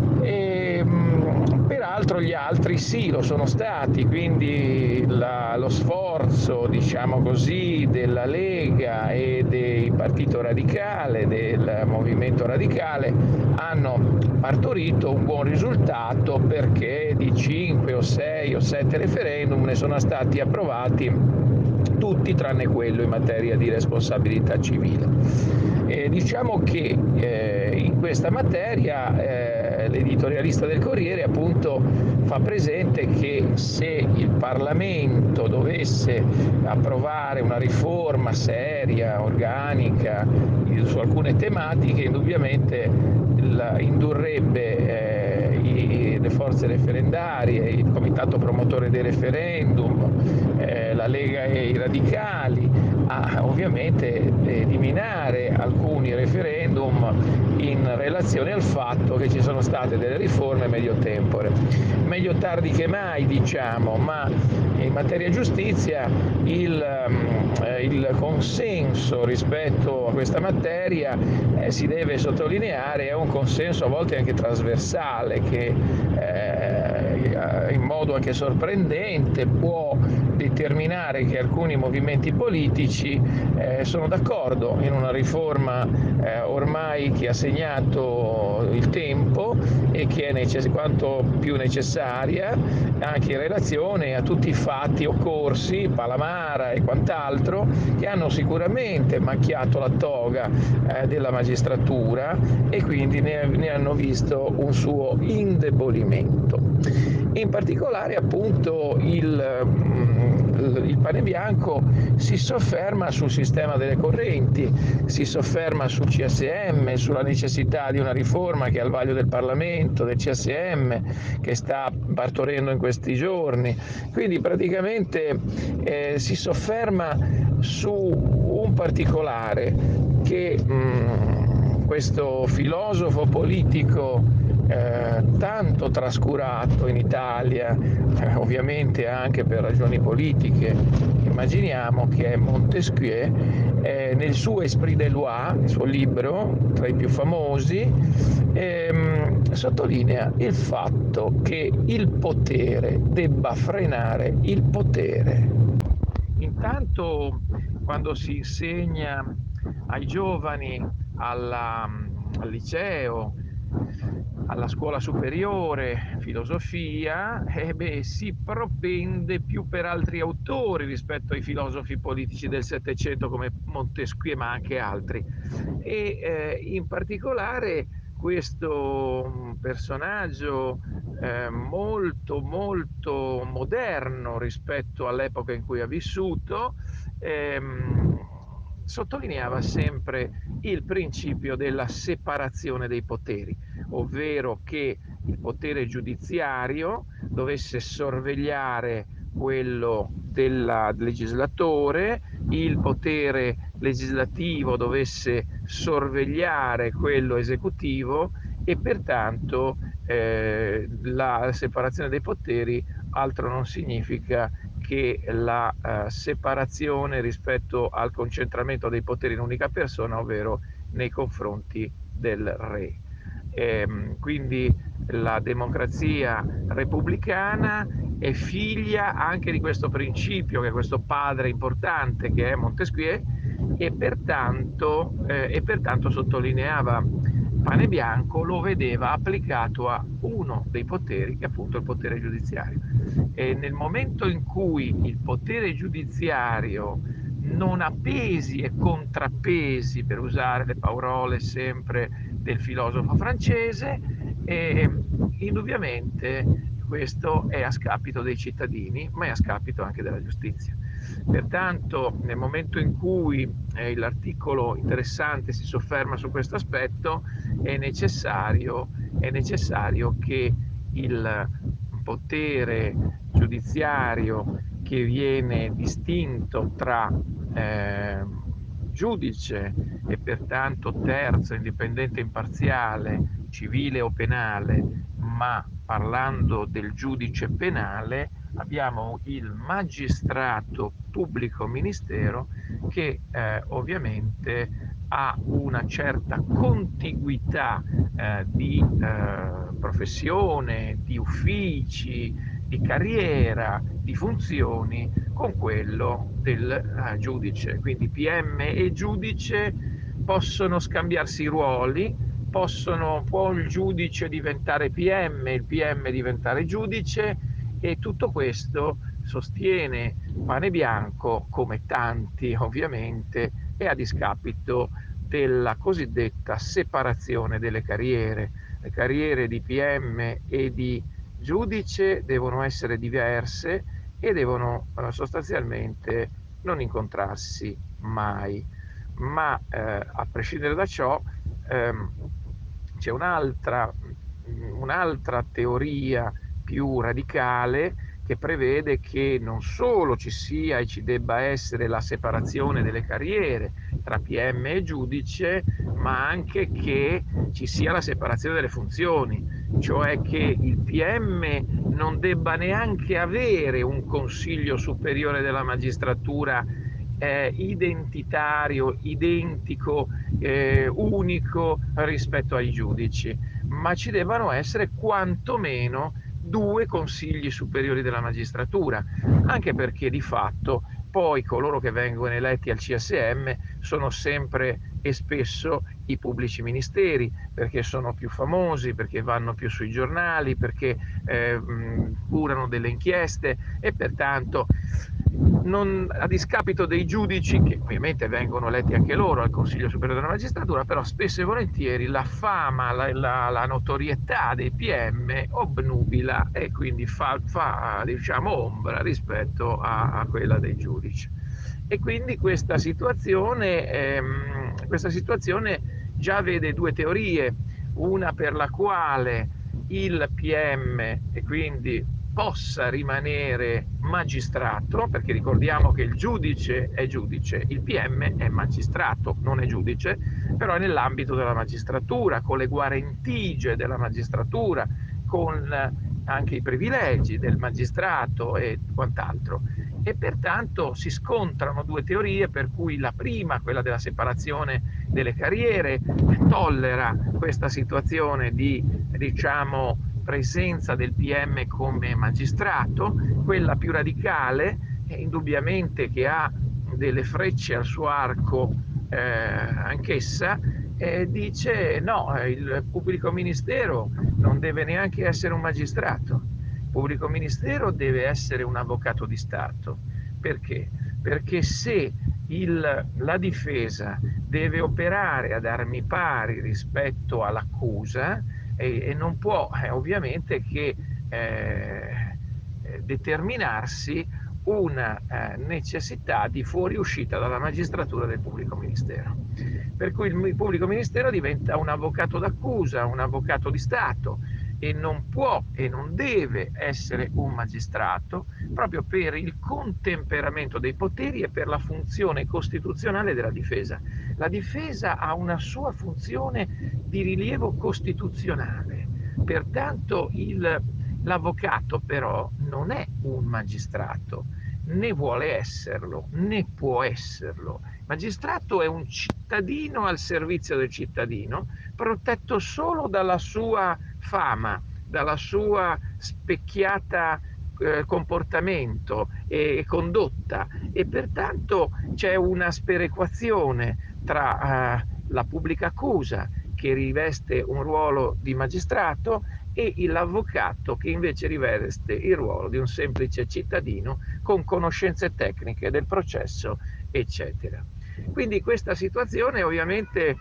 Peraltro gli altri sì, lo sono stati, quindi la, lo sforzo, diciamo così, della Lega e del Partito Radicale, del Movimento Radicale, hanno partorito un buon risultato perché di 5 o 6 o 7 referendum ne sono stati approvati tutti tranne quello in materia di responsabilità civile. Eh, diciamo che eh, in questa materia eh, l'editorialista del Corriere appunto fa presente che se il Parlamento dovesse approvare una riforma seria, organica su alcune tematiche, indubbiamente indurrebbe eh, le forze referendarie, il comitato promotore dei referendum, eh, la Lega e i radicali a ovviamente eliminare alcuni referendum in relazione al fatto che ci sono state delle riforme medio tempore. Meglio tardi che mai diciamo, ma in materia giustizia il, eh, il consenso rispetto a questa materia eh, si deve sottolineare, è un consenso a volte anche trasversale che eh, in modo anche sorprendente può determinare che alcuni movimenti politici eh, sono d'accordo in una riforma eh, ormai che ha segnato il tempo e che è necess- quanto più necessaria anche in relazione a tutti i fatti occorsi, Palamara e quant'altro, che hanno sicuramente macchiato la toga eh, della magistratura e quindi ne, ne hanno visto un suo indebolimento. In particolare appunto il, mm, il pane bianco si sofferma sul sistema delle correnti, si sofferma sul CSM, sulla necessità di una riforma che è al vaglio del Parlamento, del CSM, che sta partorendo in questi giorni. Quindi praticamente eh, si sofferma su un particolare che... Mm, questo filosofo politico eh, tanto trascurato in Italia, eh, ovviamente anche per ragioni politiche, immaginiamo che è Montesquieu, eh, nel suo Esprit de Loi, il suo libro, tra i più famosi, ehm, sottolinea il fatto che il potere debba frenare il potere. Intanto quando si insegna ai giovani alla, al liceo, alla scuola superiore, filosofia, eh beh, si propende più per altri autori rispetto ai filosofi politici del Settecento come Montesquieu, ma anche altri. E eh, in particolare questo personaggio eh, molto molto moderno rispetto all'epoca in cui ha vissuto ehm, sottolineava sempre il principio della separazione dei poteri, ovvero che il potere giudiziario dovesse sorvegliare quello del legislatore, il potere legislativo dovesse sorvegliare quello esecutivo e pertanto eh, la separazione dei poteri altro non significa che la uh, separazione rispetto al concentramento dei poteri in un'unica persona, ovvero nei confronti del re. E, ehm, quindi la democrazia repubblicana è figlia anche di questo principio, che è questo padre importante che è Montesquieu, e pertanto, eh, e pertanto sottolineava Pane Bianco lo vedeva applicato a uno dei poteri, che è appunto il potere giudiziario. E nel momento in cui il potere giudiziario non ha pesi e contrappesi, per usare le parole sempre del filosofo francese, e indubbiamente questo è a scapito dei cittadini, ma è a scapito anche della giustizia. Pertanto, nel momento in cui eh, l'articolo interessante si sofferma su questo aspetto, è necessario, è necessario che il potere giudiziario che viene distinto tra eh, giudice e pertanto terzo, indipendente imparziale, civile o penale, ma parlando del giudice penale, abbiamo il magistrato pubblico ministero che eh, ovviamente ha una certa contiguità eh, di eh, professione, di uffici, di carriera, di funzioni con quello del eh, giudice. Quindi PM e giudice possono scambiarsi i ruoli, possono, può il giudice diventare PM, il PM diventare giudice e tutto questo sostiene Pane Bianco, come tanti ovviamente, è a discapito della cosiddetta separazione delle carriere. Le carriere di PM e di giudice devono essere diverse e devono eh, sostanzialmente non incontrarsi mai. Ma eh, a prescindere da ciò ehm, c'è un'altra, un'altra teoria più radicale che prevede che non solo ci sia e ci debba essere la separazione delle carriere tra PM e giudice, ma anche che ci sia la separazione delle funzioni, cioè che il PM non debba neanche avere un consiglio superiore della magistratura eh, identitario, identico, eh, unico rispetto ai giudici, ma ci debbano essere quantomeno due consigli superiori della magistratura, anche perché di fatto poi coloro che vengono eletti al CSM sono sempre e spesso i pubblici ministeri, perché sono più famosi, perché vanno più sui giornali, perché eh, curano delle inchieste e pertanto non, a discapito dei giudici, che ovviamente vengono eletti anche loro al Consiglio Superiore della Magistratura, però spesso e volentieri la fama, la, la, la notorietà dei PM obnubila e quindi fa, fa diciamo, ombra rispetto a, a, quella dei giudici. E quindi questa situazione, ehm, questa situazione già vede due teorie, una per la quale il PM e quindi possa rimanere magistrato, perché ricordiamo che il giudice è giudice, il PM è magistrato, non è giudice, però è nell'ambito della magistratura, con le guarentigie della magistratura, con anche i privilegi del magistrato e quant'altro. E pertanto si scontrano due teorie per cui la prima, quella della separazione delle carriere, tollera questa situazione di diciamo presenza del PM come magistrato, quella più radicale, indubbiamente che ha delle frecce al suo arco eh, anch'essa, eh, dice no, il pubblico ministero non deve neanche essere un magistrato, pubblico ministero deve essere un avvocato di Stato. Perché? Perché se il, la difesa deve operare ad armi pari rispetto all'accusa, e, e non può eh, ovviamente che eh, determinarsi una eh, necessità di fuoriuscita dalla magistratura del pubblico ministero. Per cui il, pubblico ministero diventa un avvocato d'accusa, un avvocato di Stato e non può e non deve essere un magistrato proprio per il contemperamento dei poteri e per la funzione costituzionale della difesa. La difesa ha una sua funzione di rilievo costituzionale, pertanto il, l'avvocato però non è un magistrato, né vuole esserlo, né può esserlo. Il magistrato è un cittadino al servizio del cittadino, protetto solo dalla sua fama, dalla sua specchiata eh, comportamento e condotta e pertanto c'è una sperequazione tra eh, la pubblica accusa che riveste un ruolo di magistrato e l'avvocato che invece riveste il ruolo di un semplice cittadino con conoscenze tecniche del processo, eccetera. Quindi questa situazione ovviamente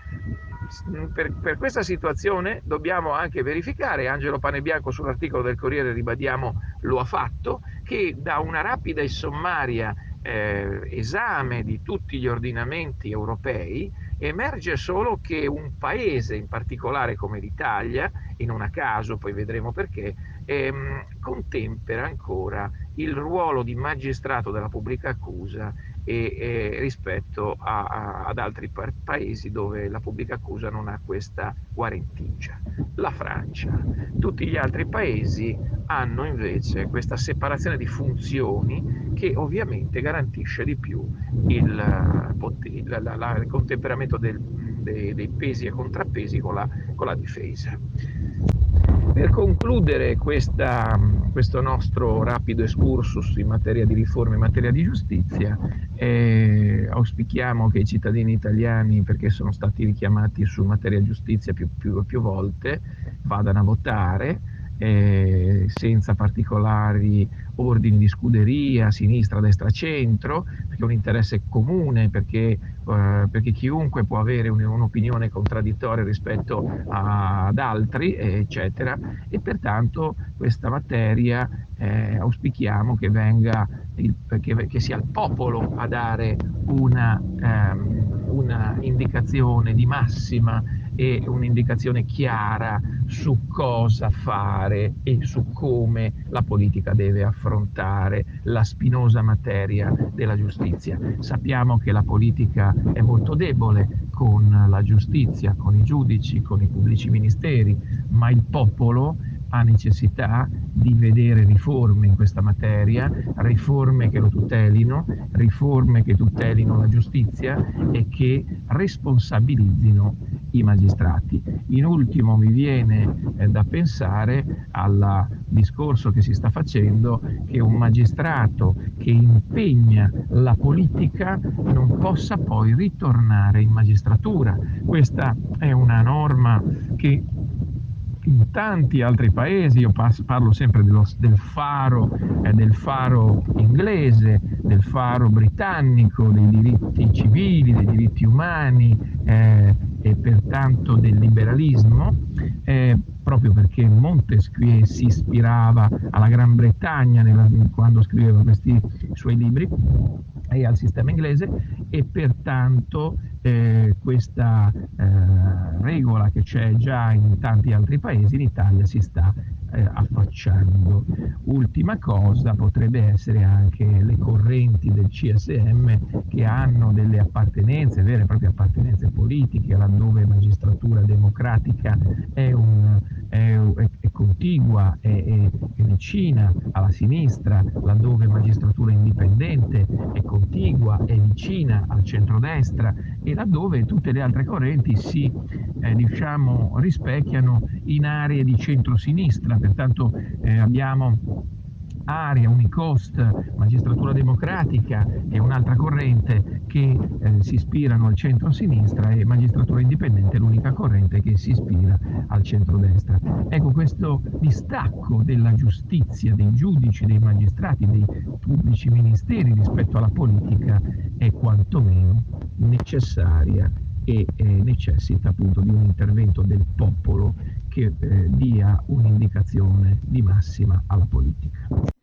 per, per, questa situazione dobbiamo anche verificare, Angelo Panebianco sull'articolo del Corriere ribadiamo lo ha fatto, che da una rapida e sommaria eh, esame di tutti gli ordinamenti europei emerge solo che un paese in particolare come l'Italia, e non caso, poi vedremo perché, ehm, contempera ancora il ruolo di magistrato della pubblica accusa e, e rispetto a, a, ad altri pa- paesi dove la pubblica accusa non ha questa guarentigia. La Francia, tutti gli altri paesi hanno invece questa separazione di funzioni che ovviamente garantisce di più il, la, la, la, il contemperamento del, dei, dei, pesi e contrappesi con la, con la difesa. Per concludere questa, questo nostro rapido excursus in materia di riforme, in materia di giustizia, eh, auspichiamo che i cittadini italiani, perché sono stati richiamati su materia giustizia più, più, più volte, vadano a votare eh, senza particolari ordini di scuderia, sinistra, destra, centro, perché è un interesse comune, perché, eh, perché chiunque può avere un, un'opinione contraddittoria rispetto a, ad altri, eccetera, e pertanto questa materia eh, auspichiamo che, venga il, che, che, sia il popolo a dare una, ehm, una indicazione di massima e un'indicazione chiara su cosa fare e su come la politica deve affrontare la spinosa materia della giustizia. Sappiamo che la politica è molto debole con la giustizia, con i giudici, con i pubblici ministeri, ma il popolo ha necessità di vedere riforme in questa materia, riforme che lo tutelino, riforme che tutelino la giustizia e che responsabilizzino i magistrati. In ultimo mi viene eh, da pensare al discorso che si sta facendo che un magistrato che impegna la politica non possa poi ritornare in magistratura. Questa è una norma che in tanti altri paesi, io parlo sempre dello, del, faro, eh, del faro inglese, del faro britannico, dei diritti civili, dei diritti umani eh, e pertanto del liberalismo, eh, proprio perché Montesquieu si ispirava alla Gran Bretagna nella, quando scriveva questi suoi libri e al sistema inglese e pertanto eh, questa eh, regola che c'è già in tanti altri paesi in Italia si sta eh, affacciando. Ultima cosa potrebbe essere anche le correnti del CSM che hanno delle appartenenze, vere e proprie appartenenze politiche, laddove magistratura democratica è, un, è, è, è contigua, è, vicina alla sinistra, laddove magistratura indipendente è contigua, è vicina al centrodestra e laddove tutte le altre correnti si eh, diciamo, rispecchiano in aree di centrosinistra, pertanto eh, abbiamo Aria, Unicost, Magistratura Democratica e un'altra corrente che eh, si ispirano al centro-sinistra e Magistratura Indipendente è l'unica corrente che si ispira al centro-destra. Ecco, questo distacco della giustizia, dei giudici, dei magistrati, dei pubblici ministeri rispetto alla politica è quantomeno necessaria e eh, necessita appunto di un intervento del popolo che eh, dia un'indicazione di massima alla politica.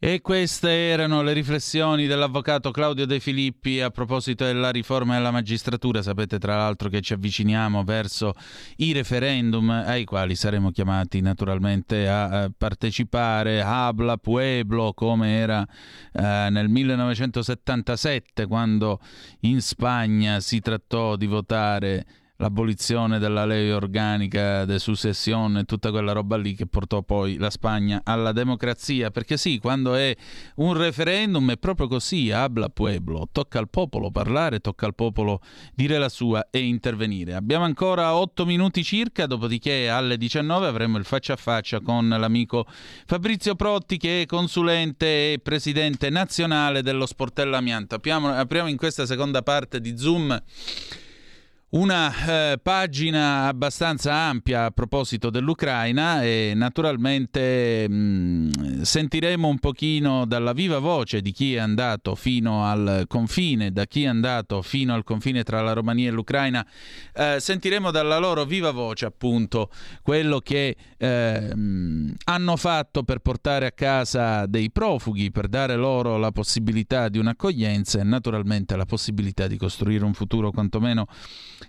E queste erano le riflessioni dell'avvocato Claudio De Filippi a proposito della riforma della magistratura. Sapete tra l'altro che ci avviciniamo verso i referendum ai quali saremo chiamati naturalmente a partecipare. Habla Pueblo come era eh, nel 1977 quando in Spagna si trattò di votare l'abolizione della legge organica de successione e tutta quella roba lì che portò poi la Spagna alla democrazia. Perché sì, quando è un referendum è proprio così, habla pueblo, tocca al popolo parlare, tocca al popolo dire la sua e intervenire. Abbiamo ancora 8 minuti circa, dopodiché alle 19 avremo il faccia a faccia con l'amico Fabrizio Protti che è consulente e presidente nazionale dello Sportello Amianto. Apriamo, apriamo in questa seconda parte di Zoom una eh, pagina abbastanza ampia a proposito dell'Ucraina e naturalmente mh, mm, sentiremo un pochino dalla viva voce di chi è andato fino al confine, da chi è andato fino al confine tra la Romania e l'Ucraina, eh, sentiremo dalla loro viva voce appunto quello che eh, mh, mm, hanno fatto per portare a casa dei profughi, per dare loro la possibilità di un'accoglienza e naturalmente la possibilità di costruire un futuro quantomeno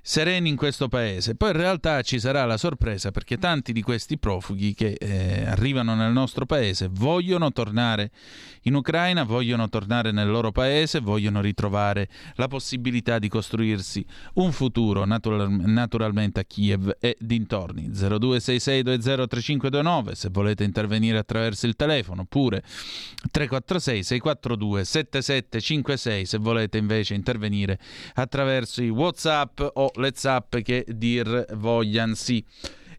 sereni in questo paese. Poi in realtà ci sarà la sorpresa perché tanti di questi profughi che eh, arrivano nel nostro paese vogliono tornare in Ucraina, vogliono tornare nel loro paese, vogliono ritrovare la possibilità di costruirsi un futuro natural- naturalmente a Kiev e dintorni. 0266203529 se volete intervenire attraverso il telefono oppure 346 642 7756 se volete invece intervenire attraverso i Whatsapp o le zap che dir vogliansi.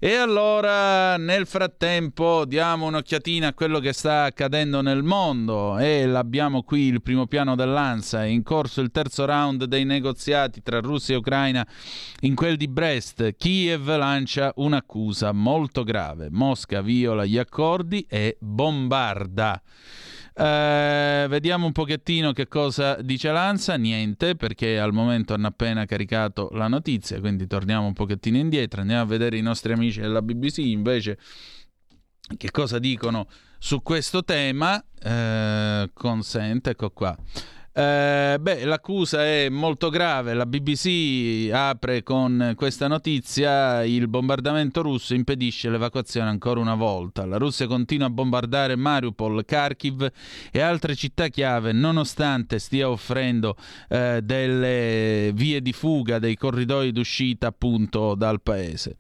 E allora nel frattempo diamo un'occhiatina a quello che sta accadendo nel mondo e l'abbiamo qui il primo piano dell'ANSA, è in corso il terzo round dei negoziati tra Russia e Ucraina in quel di Brest. Kiev lancia un'accusa molto grave, Mosca viola gli accordi e bombarda. Eh, vediamo un pochettino che cosa dice Lanza. Niente, perché al momento hanno appena caricato la notizia, quindi torniamo un pochettino indietro, andiamo a vedere i nostri amici della BBC invece che cosa dicono su questo tema. Eh, consente, ecco qua. Eh, beh, l'accusa è molto grave. La BBC apre con questa notizia: il bombardamento russo impedisce l'evacuazione ancora una volta. La Russia continua a bombardare Mariupol, Kharkiv e altre città chiave, nonostante stia offrendo eh, delle vie di fuga, dei corridoi d'uscita appunto dal paese.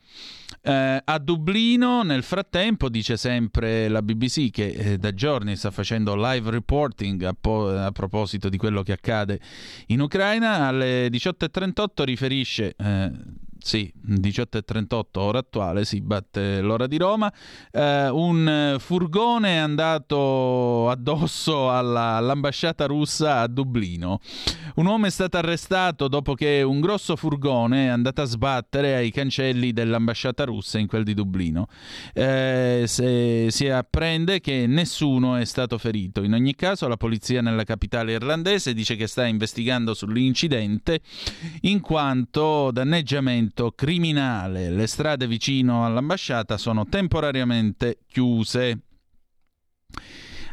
Eh, a Dublino, nel frattempo, dice sempre la BBC che eh, da giorni sta facendo live reporting a, po- a, proposito di quello che accade in Ucraina, alle 18.38 riferisce... Eh, sì, 18.38 ora attuale, si batte l'ora di Roma. Eh, un furgone è andato addosso alla, all'ambasciata russa a Dublino. Un uomo è stato arrestato dopo che un grosso furgone è andato a sbattere ai cancelli dell'ambasciata russa in quel di Dublino. Eh, si apprende che nessuno è stato ferito. In ogni caso la polizia nella capitale irlandese dice che sta investigando sull'incidente in quanto danneggiamento movimento criminale. Le strade vicino all'ambasciata sono temporaneamente chiuse.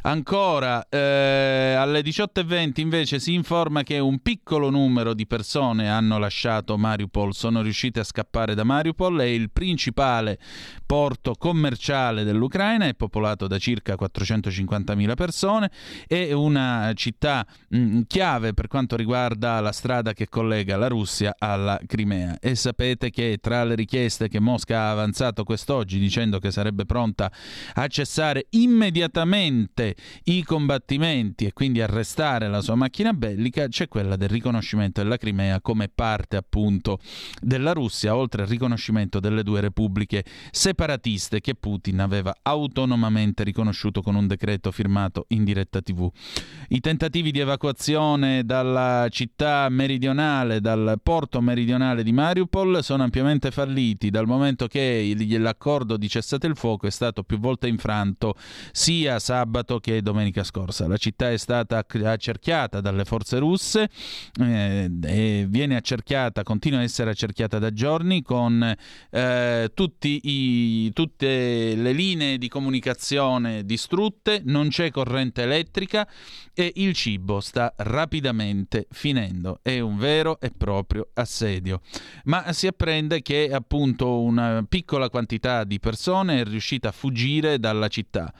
Ancora, eh, alle 18.20 invece si informa che un piccolo numero di persone hanno lasciato Mariupol, sono riuscite a scappare da Mariupol, è il principale porto commerciale dell'Ucraina, è popolato da circa 450.000 persone, è una città mh, mm, chiave per quanto riguarda la strada che collega la Russia alla Crimea. E sapete che tra le richieste che Mosca ha avanzato quest'oggi dicendo che sarebbe pronta a cessare immediatamente i combattimenti e quindi arrestare la sua macchina bellica, c'è quella del riconoscimento della Crimea come parte appunto della Russia, oltre al riconoscimento delle due repubbliche separatiste che Putin aveva autonomamente riconosciuto con un decreto firmato in diretta TV. I tentativi di evacuazione dalla città meridionale, dal porto meridionale di Mariupol sono ampiamente falliti dal momento che l'accordo di cessate il fuoco è stato più volte infranto sia sabato che domenica scorsa. La città è stata accerchiata dalle forze russe eh, e viene accerchiata, continua a essere accerchiata da giorni con eh, i, tutte le linee di comunicazione distrutte, non c'è corrente elettrica e il cibo sta rapidamente finendo. È un vero e proprio assedio. Ma si apprende che appunto una piccola quantità di persone è riuscita a fuggire dalla città.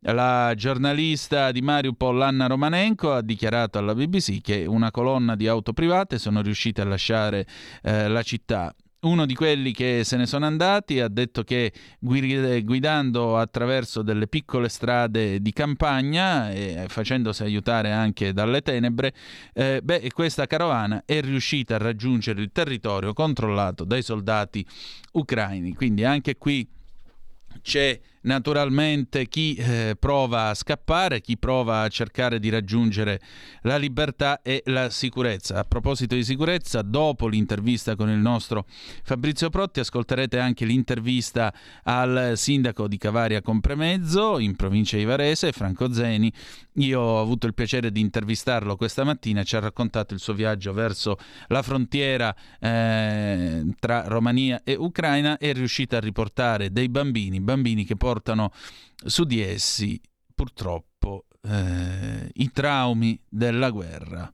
La giornalista di Mariupol Anna Romanenko ha dichiarato alla BBC che una colonna di auto private sono riuscite a lasciare eh, la città. Uno di quelli che se ne sono andati ha detto che guidando attraverso delle piccole strade di campagna e facendosi aiutare anche dalle tenebre, eh, beh, questa carovana è riuscita a raggiungere il territorio controllato dai soldati ucraini. Quindi anche qui c'è naturalmente chi eh, prova a scappare, chi prova a cercare di raggiungere la libertà e la sicurezza. A proposito di sicurezza, dopo l'intervista con il nostro Fabrizio Protti ascolterete anche l'intervista al sindaco di Cavaria Compremezzo in provincia di Varese, Franco Zeni. Io ho avuto il piacere di intervistarlo questa mattina, ci ha raccontato il suo viaggio verso la frontiera eh, tra Romania e Ucraina e è riuscito a riportare dei bambini, bambini che portano portano su di essi purtroppo eh, i traumi della guerra.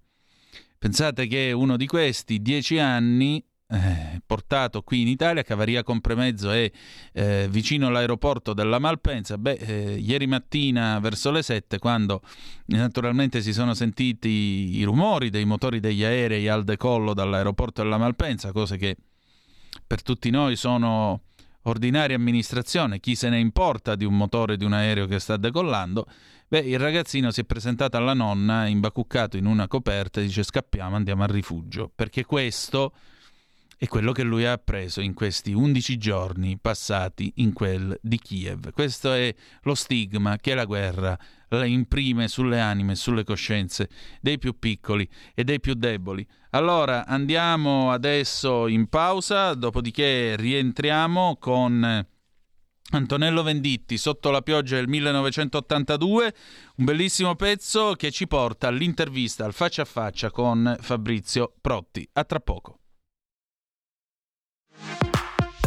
Pensate che uno di questi, dieci anni, eh, portato qui in Italia, Cavaria Compremezzo è eh, vicino all'aeroporto della Malpensa. Beh, eh, ieri mattina verso le 7, quando naturalmente si sono sentiti i rumori dei motori degli aerei al decollo dall'aeroporto della Malpensa, cose che per tutti noi sono ordinaria amministrazione, chi se ne importa di un motore di un aereo che sta decollando, beh, il ragazzino si è presentato alla nonna, imbacuccato in una coperta e dice scappiamo, andiamo al rifugio, perché questo è quello che lui ha appreso in questi undici giorni passati in quel di Kiev. Questo è lo stigma che la guerra la imprime sulle anime sulle coscienze dei più piccoli e dei più deboli. Allora andiamo adesso in pausa, dopodiché rientriamo con Antonello Venditti sotto la pioggia del 1982, un bellissimo pezzo che ci porta all'intervista al faccia a faccia con Fabrizio Protti. A tra poco.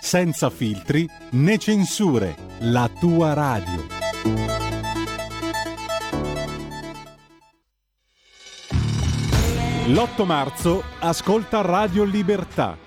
senza filtri né censure, la tua radio. L'8 marzo ascolta Radio Libertà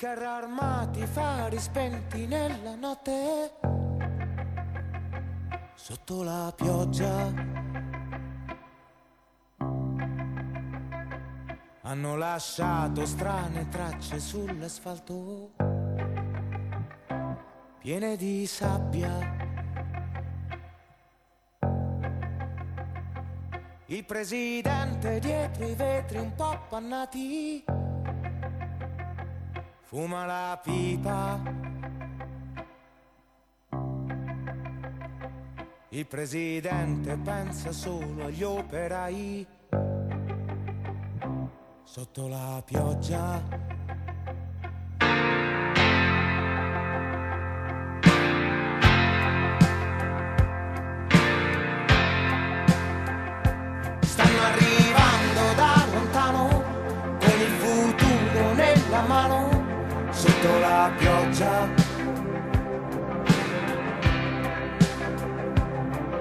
Carri armati, fari spenti nella notte, sotto la pioggia. Hanno lasciato strane tracce sull'asfalto, piene di sabbia. Il presidente dietro i vetri un po' appannati fuma la pipa. Il presidente pensa solo agli operai sotto la pioggia. Sotto la pioggia.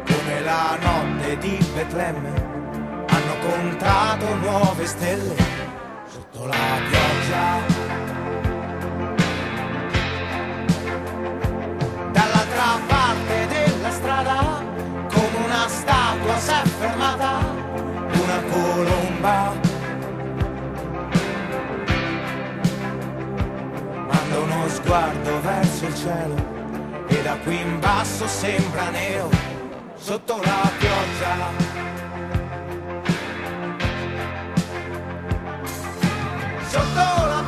Come la notte di Betlemme hanno contato nuove stelle sotto la pioggia. Dall'altra parte della strada, come una statua si è fermata una colomba. Sguardo verso il cielo e da qui in basso sembra nero sotto la pioggia. Sotto la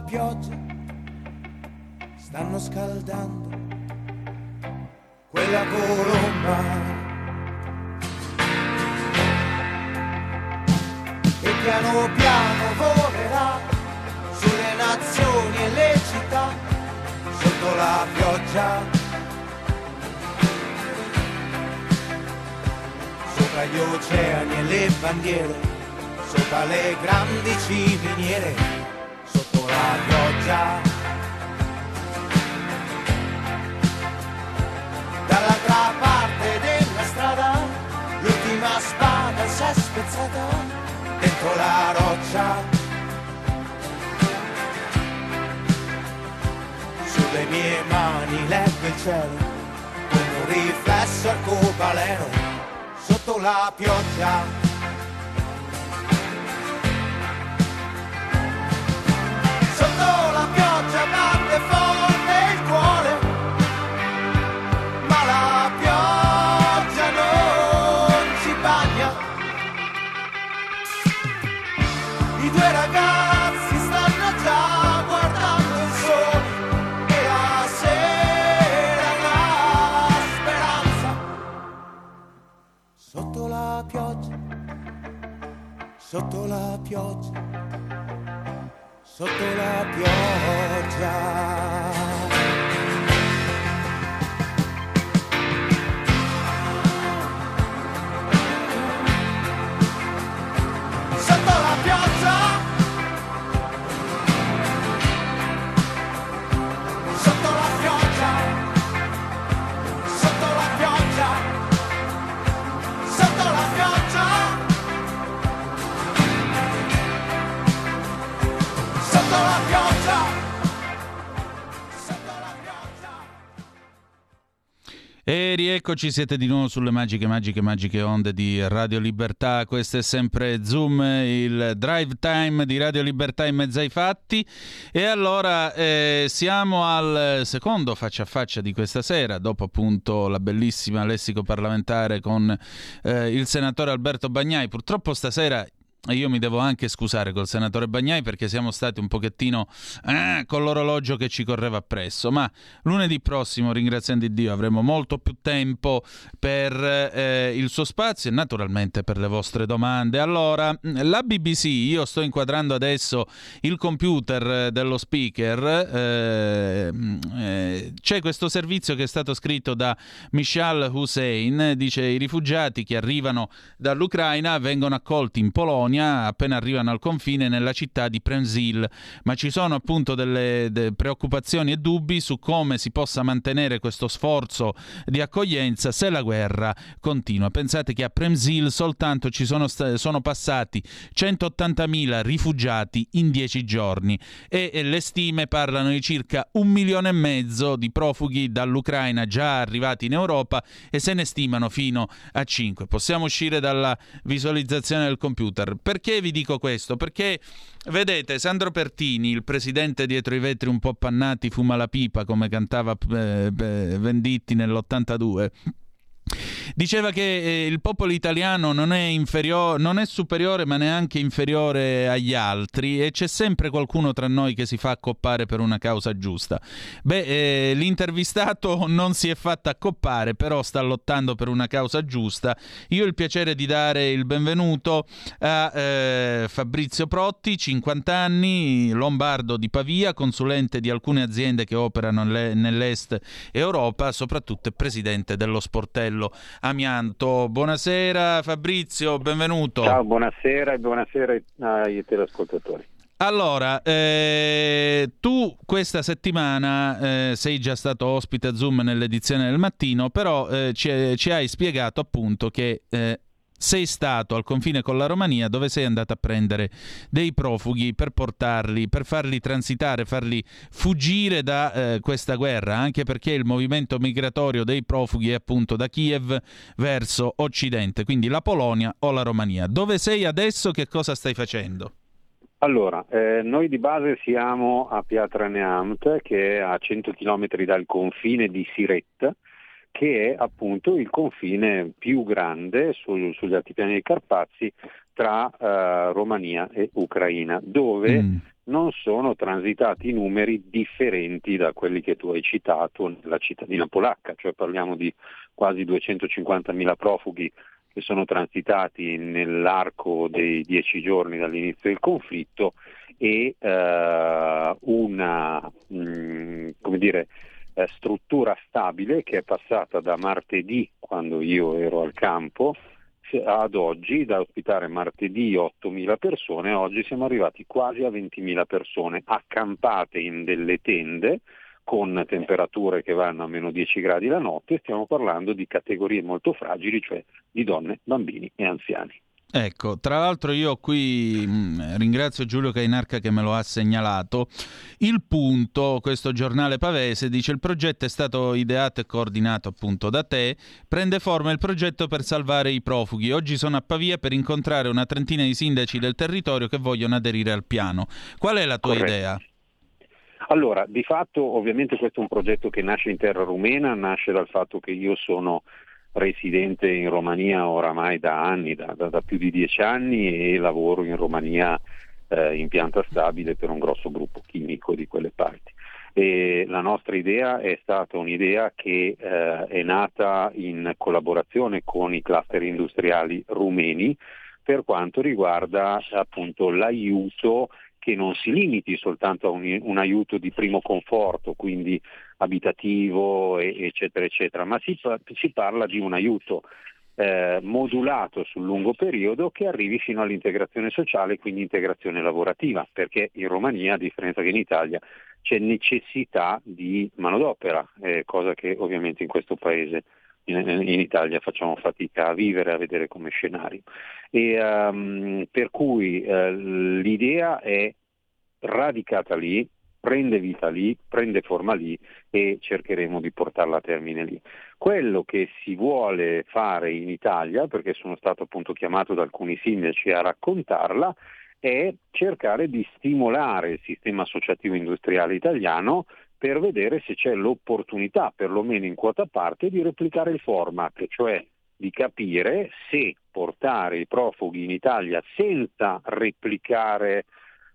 pioggia stanno scaldando quella colomba. E piano piano volerà sulle nazioni e le città sotto la pioggia. Sopra gli oceani e le bandiere, sopra le grandi ciminiere, la pioggia. Dall'altra parte della strada, l'ultima spada si è spezzata dentro la roccia. Sulle mie mani leggo il cielo, come un riflesso arcobaleno, sotto la pioggia. Sotto la pioggia, sotto la pioggia. E rieccoci, siete di nuovo sulle magiche, magiche, magiche onde di Radio Libertà. Questo è sempre Zoom, il drive time di Radio Libertà in mezzo ai fatti. E allora eh, siamo al secondo faccia a faccia di questa sera, dopo appunto la bellissima lessico parlamentare con eh, il senatore Alberto Bagnai. Purtroppo stasera io mi devo anche scusare col senatore Bagnai perché siamo stati un pochettino eh, con l'orologio che ci correva appresso, ma lunedì prossimo, ringraziando Dio, avremo molto più tempo per eh, il suo spazio e naturalmente per le vostre domande. Allora, la BBC, io sto inquadrando adesso il computer dello speaker, eh, eh, c'è questo servizio che è stato scritto da Michal Hussein, dice i rifugiati che arrivano dall'Ucraina vengono accolti in Polonia Polonia appena arrivano al confine nella città di Premzil, ma ci sono appunto delle, delle preoccupazioni e dubbi su come si possa mantenere questo sforzo di accoglienza se la guerra continua. Pensate che a Premzil soltanto ci sono, sono passati 180.000 rifugiati in 10 giorni e, e le stime parlano di circa un milione e mezzo di profughi dall'Ucraina già arrivati in Europa e se ne stimano fino a 5. Possiamo uscire dalla visualizzazione del computer. Perché vi dico questo? Perché, vedete, Sandro Pertini, il presidente dietro i vetri un po' pannati, fuma la pipa, come cantava eh, Venditti nell'82 Diceva che eh, il popolo italiano non è, inferiore, non è superiore ma neanche inferiore agli altri e c'è sempre qualcuno tra noi che si fa accoppare per una causa giusta. Beh, eh, l'intervistato non si è fatto accoppare, però sta lottando per una causa giusta. Io ho il piacere di dare il benvenuto a eh, Fabrizio Protti, 50 anni, lombardo di Pavia, consulente di alcune aziende che operano nell'est Europa, soprattutto presidente dello sportello Amianto. Buonasera Fabrizio, benvenuto. Ciao, buonasera e buonasera ai teleascoltatori. Allora, eh, tu questa settimana eh, sei già stato ospite a Zoom nell'edizione del mattino, però eh, ci, ci, hai spiegato appunto che eh, sei stato al confine con la Romania dove sei andato a prendere dei profughi per portarli, per farli transitare, farli fuggire da eh, questa guerra, anche perché il movimento migratorio dei profughi è appunto da Kiev verso occidente, quindi la Polonia o la Romania. Dove sei adesso? Che cosa stai facendo? Allora, eh, noi di base siamo a Piatra Neamt, che è a 100 km dal confine di Siret, che è appunto il confine più grande sul, sugli altipiani dei Carpazi tra uh, Romania e Ucraina, dove mm. non sono transitati numeri differenti da quelli che tu hai citato nella cittadina polacca, cioè parliamo di quasi 250.000 profughi che sono transitati nell'arco dei dieci giorni dall'inizio del conflitto e uh, una, mh, mm, come dire, eh, struttura stabile che è passata da martedì, quando io ero al campo, ad oggi, da ospitare martedì 8.000 persone, oggi siamo arrivati quasi a 20.000 persone accampate in delle tende con temperature che vanno a meno 10 gradi la notte, stiamo parlando di categorie molto fragili, cioè di donne, bambini e anziani. Ecco, tra l'altro io qui mh, mm, ringrazio Giulio Cainarca che me lo ha segnalato. Il punto, questo giornale pavese, dice il progetto è stato ideato e coordinato appunto da te, prende forma il progetto per salvare i profughi. Oggi sono a Pavia per incontrare una trentina di sindaci del territorio che vogliono aderire al piano. Qual è la tua Corretto. idea? Allora, di fatto ovviamente questo è un progetto che nasce in terra rumena, nasce dal fatto che io sono residente in Romania oramai da anni, da, da, da più di dieci anni e lavoro in Romania eh, in pianta stabile per un grosso gruppo chimico di quelle parti. E la nostra idea è stata un'idea che eh, è nata in collaborazione con i cluster industriali rumeni per quanto riguarda appunto l'aiuto che non si limiti soltanto a un, un aiuto di primo conforto, quindi abitativo, eccetera, eccetera, ma si, si parla di un aiuto eh, modulato sul lungo periodo che arrivi fino all'integrazione sociale, quindi integrazione lavorativa, perché in Romania, a differenza che in Italia, c'è necessità di manodopera, eh, cosa che ovviamente in questo paese in, in, Italia facciamo fatica a vivere, a vedere come scenario. E, um, per cui uh, l'idea è radicata lì, prende vita lì, prende forma lì e cercheremo di portarla a termine lì. Quello che si vuole fare in Italia, perché sono stato appunto chiamato da alcuni sindaci a raccontarla, è cercare di stimolare il sistema associativo industriale italiano per vedere se c'è l'opportunità, perlomeno in quota parte, di replicare il format, cioè di capire se portare i profughi in Italia senza replicare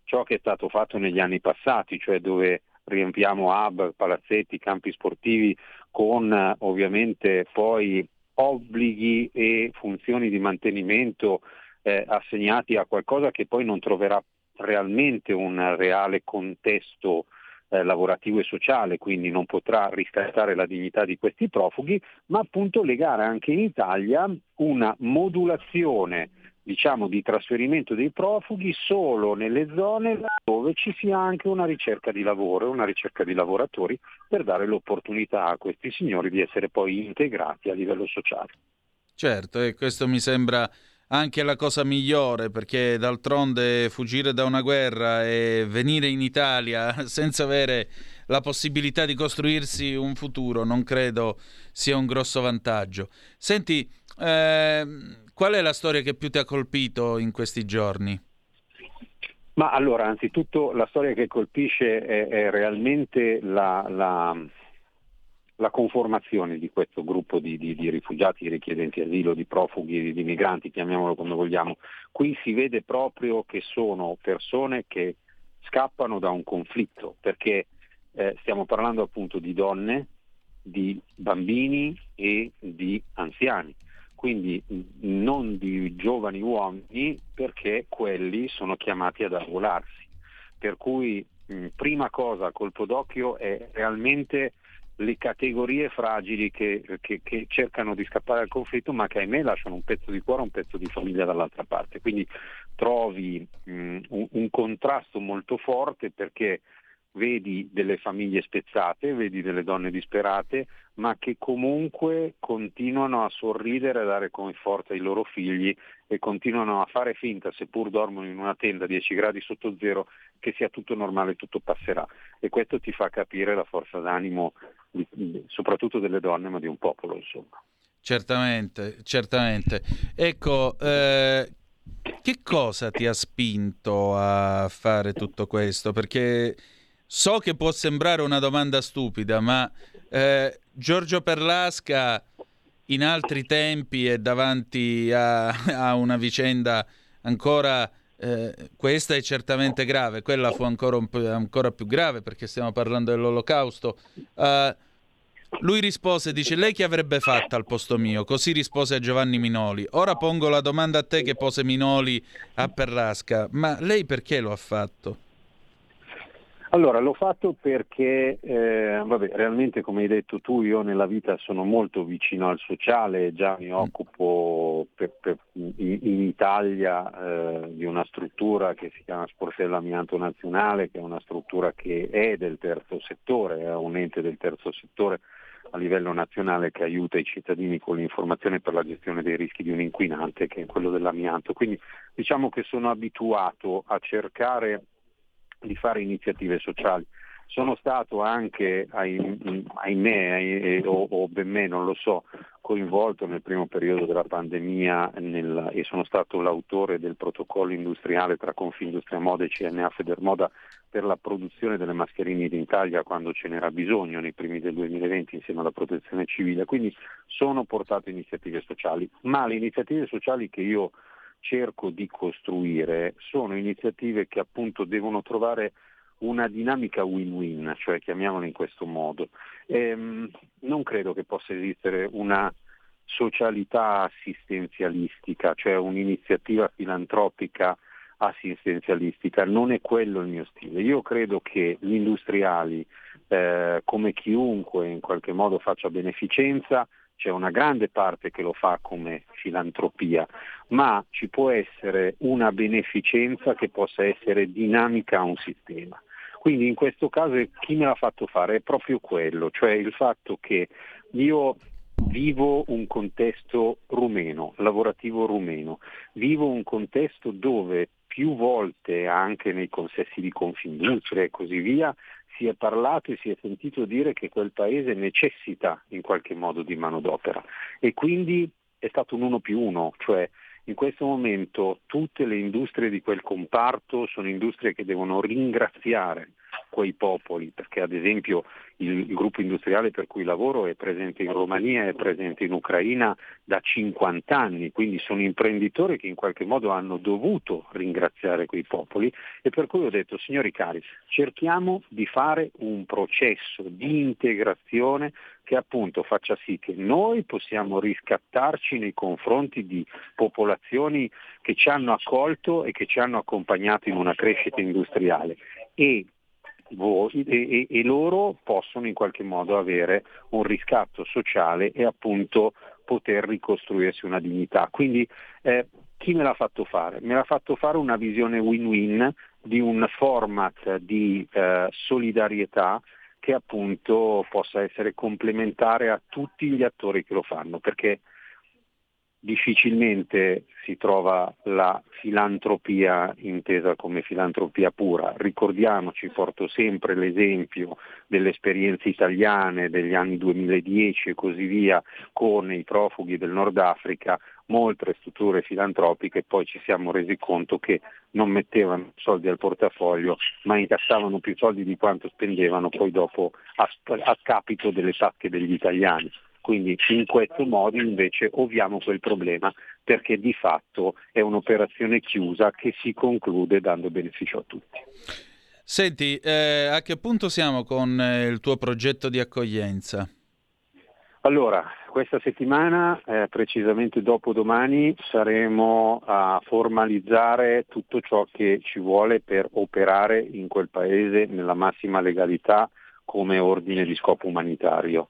ciò che è stato fatto negli anni passati, cioè dove riempiamo hub, palazzetti, campi sportivi con ovviamente poi obblighi e funzioni di mantenimento eh, assegnati a qualcosa che poi non troverà realmente un reale contesto eh, lavorativo e sociale, quindi non potrà riscattare la dignità di questi profughi, ma appunto legare anche in Italia una modulazione diciamo, di trasferimento dei profughi solo nelle zone dove ci sia anche una ricerca di lavoro, una ricerca di lavoratori per dare l'opportunità a questi signori di essere poi integrati a livello sociale. Certo, e questo mi sembra anche la cosa migliore perché d'altronde fuggire da una guerra e venire in Italia senza avere la possibilità di costruirsi un futuro non credo sia un grosso vantaggio. Senti, eh, Qual è la storia che più ti ha colpito in questi giorni? Ma allora, anzitutto la storia che colpisce è, è realmente la, la, la, conformazione di questo gruppo di, di, di, rifugiati, di richiedenti asilo, di profughi, di migranti, chiamiamolo come vogliamo. Qui si vede proprio che sono persone che scappano da un conflitto, perché eh, stiamo parlando appunto di donne, di bambini e di anziani quindi non di giovani uomini perché quelli sono chiamati ad arruolarsi. Per cui mh, prima cosa colpo d'occhio è realmente le categorie fragili che, che, che, cercano di scappare dal conflitto ma che ahimè lasciano un pezzo di cuore, un pezzo di famiglia dall'altra parte. Quindi trovi mh, un, un contrasto molto forte perché vedi delle famiglie spezzate, vedi delle donne disperate, ma che comunque continuano a sorridere, a dare conforto ai loro figli e continuano a fare finta, seppur dormono in una tenda a 10 gradi sotto zero, che sia tutto normale, tutto passerà. E questo ti fa capire la forza d'animo di, soprattutto delle donne, ma di un popolo, insomma. Certamente, certamente. Ecco, eh, che cosa ti ha spinto a fare tutto questo? Perché So che può sembrare una domanda stupida, ma eh, Giorgio Perlasca in altri tempi e davanti a, a una vicenda ancora... Eh, questa è certamente grave, quella fu ancora, ancora più grave perché stiamo parlando dell'olocausto. Uh, lui rispose, dice, lei che avrebbe fatto al posto mio? Così rispose a Giovanni Minoli. Ora pongo la domanda a te che pose Minoli a Perlasca, ma lei perché lo ha fatto? Allora, l'ho fatto perché, eh, vabbè, realmente come hai detto tu, io nella vita sono molto vicino al sociale, già mi occupo per, per, in, in, Italia eh, di una struttura che si chiama Sportello Amianto Nazionale, che è una struttura che è del terzo settore, è un ente del terzo settore a livello nazionale che aiuta i cittadini con l'informazione per la gestione dei rischi di un inquinante che è quello dell'amianto. Quindi diciamo che sono abituato a cercare di fare iniziative sociali. Sono stato anche, ahimè, o, o ben me, non lo so, coinvolto nel primo periodo della pandemia nel, e sono stato l'autore del protocollo industriale tra Confindustria Moda e CNA Federmoda per la produzione delle mascherine in Italia quando ce n'era bisogno nei primi del 2020 insieme alla protezione civile. Quindi sono portate iniziative sociali, ma le iniziative sociali che io cerco di costruire sono iniziative che appunto devono trovare una dinamica win-win, cioè chiamiamola in questo modo. Ehm, non credo che possa esistere una socialità assistenzialistica, cioè un'iniziativa filantropica assistenzialistica, non è quello il mio stile. Io credo che gli industriali, eh, come chiunque in qualche modo faccia beneficenza, c'è una grande parte che lo fa come filantropia, ma ci può essere una beneficenza che possa essere dinamica a un sistema. Quindi in questo caso chi me l'ha fatto fare è proprio quello, cioè il fatto che io vivo un contesto rumeno, lavorativo rumeno, vivo un contesto dove più volte anche nei consessi di Confindustria e così via si è parlato e si è sentito dire che quel paese necessita in qualche modo di manodopera. E quindi è stato un uno più uno, cioè in questo momento tutte le industrie di quel comparto sono industrie che devono ringraziare quei popoli, perché ad esempio il, il, gruppo industriale per cui lavoro è presente in Romania, è presente in Ucraina da 50 anni, quindi sono imprenditori che in qualche modo hanno dovuto ringraziare quei popoli. E per cui ho detto signori cari, cerchiamo di fare un processo di integrazione che appunto faccia sì che noi possiamo riscattarci nei confronti di popolazioni che ci hanno accolto e che ci hanno accompagnato in una crescita industriale. E voi, e, e, loro possono in qualche modo avere un riscatto sociale e appunto poter ricostruirsi una dignità. Quindi eh, chi me l'ha fatto fare? Me l'ha fatto fare una visione win-win di un format di eh, solidarietà che appunto possa essere complementare a tutti gli attori che lo fanno, perché difficilmente si trova la filantropia intesa come filantropia pura. Ricordiamoci, porto sempre l'esempio delle esperienze italiane degli anni 2010 e così via con i profughi del Nord Africa, molte strutture filantropiche poi ci siamo resi conto che non mettevano soldi al portafoglio ma incassavano più soldi di quanto spendevano poi dopo a, a scapito delle tasche degli italiani. Quindi in questo modo invece ovviamo quel problema perché di fatto è un'operazione chiusa che si conclude dando beneficio a tutti. Senti, eh, a che punto siamo con eh, il tuo progetto di accoglienza? Allora, questa settimana, eh, precisamente dopo domani, saremo a formalizzare tutto ciò che ci vuole per operare in quel paese nella massima legalità come ordine di scopo umanitario.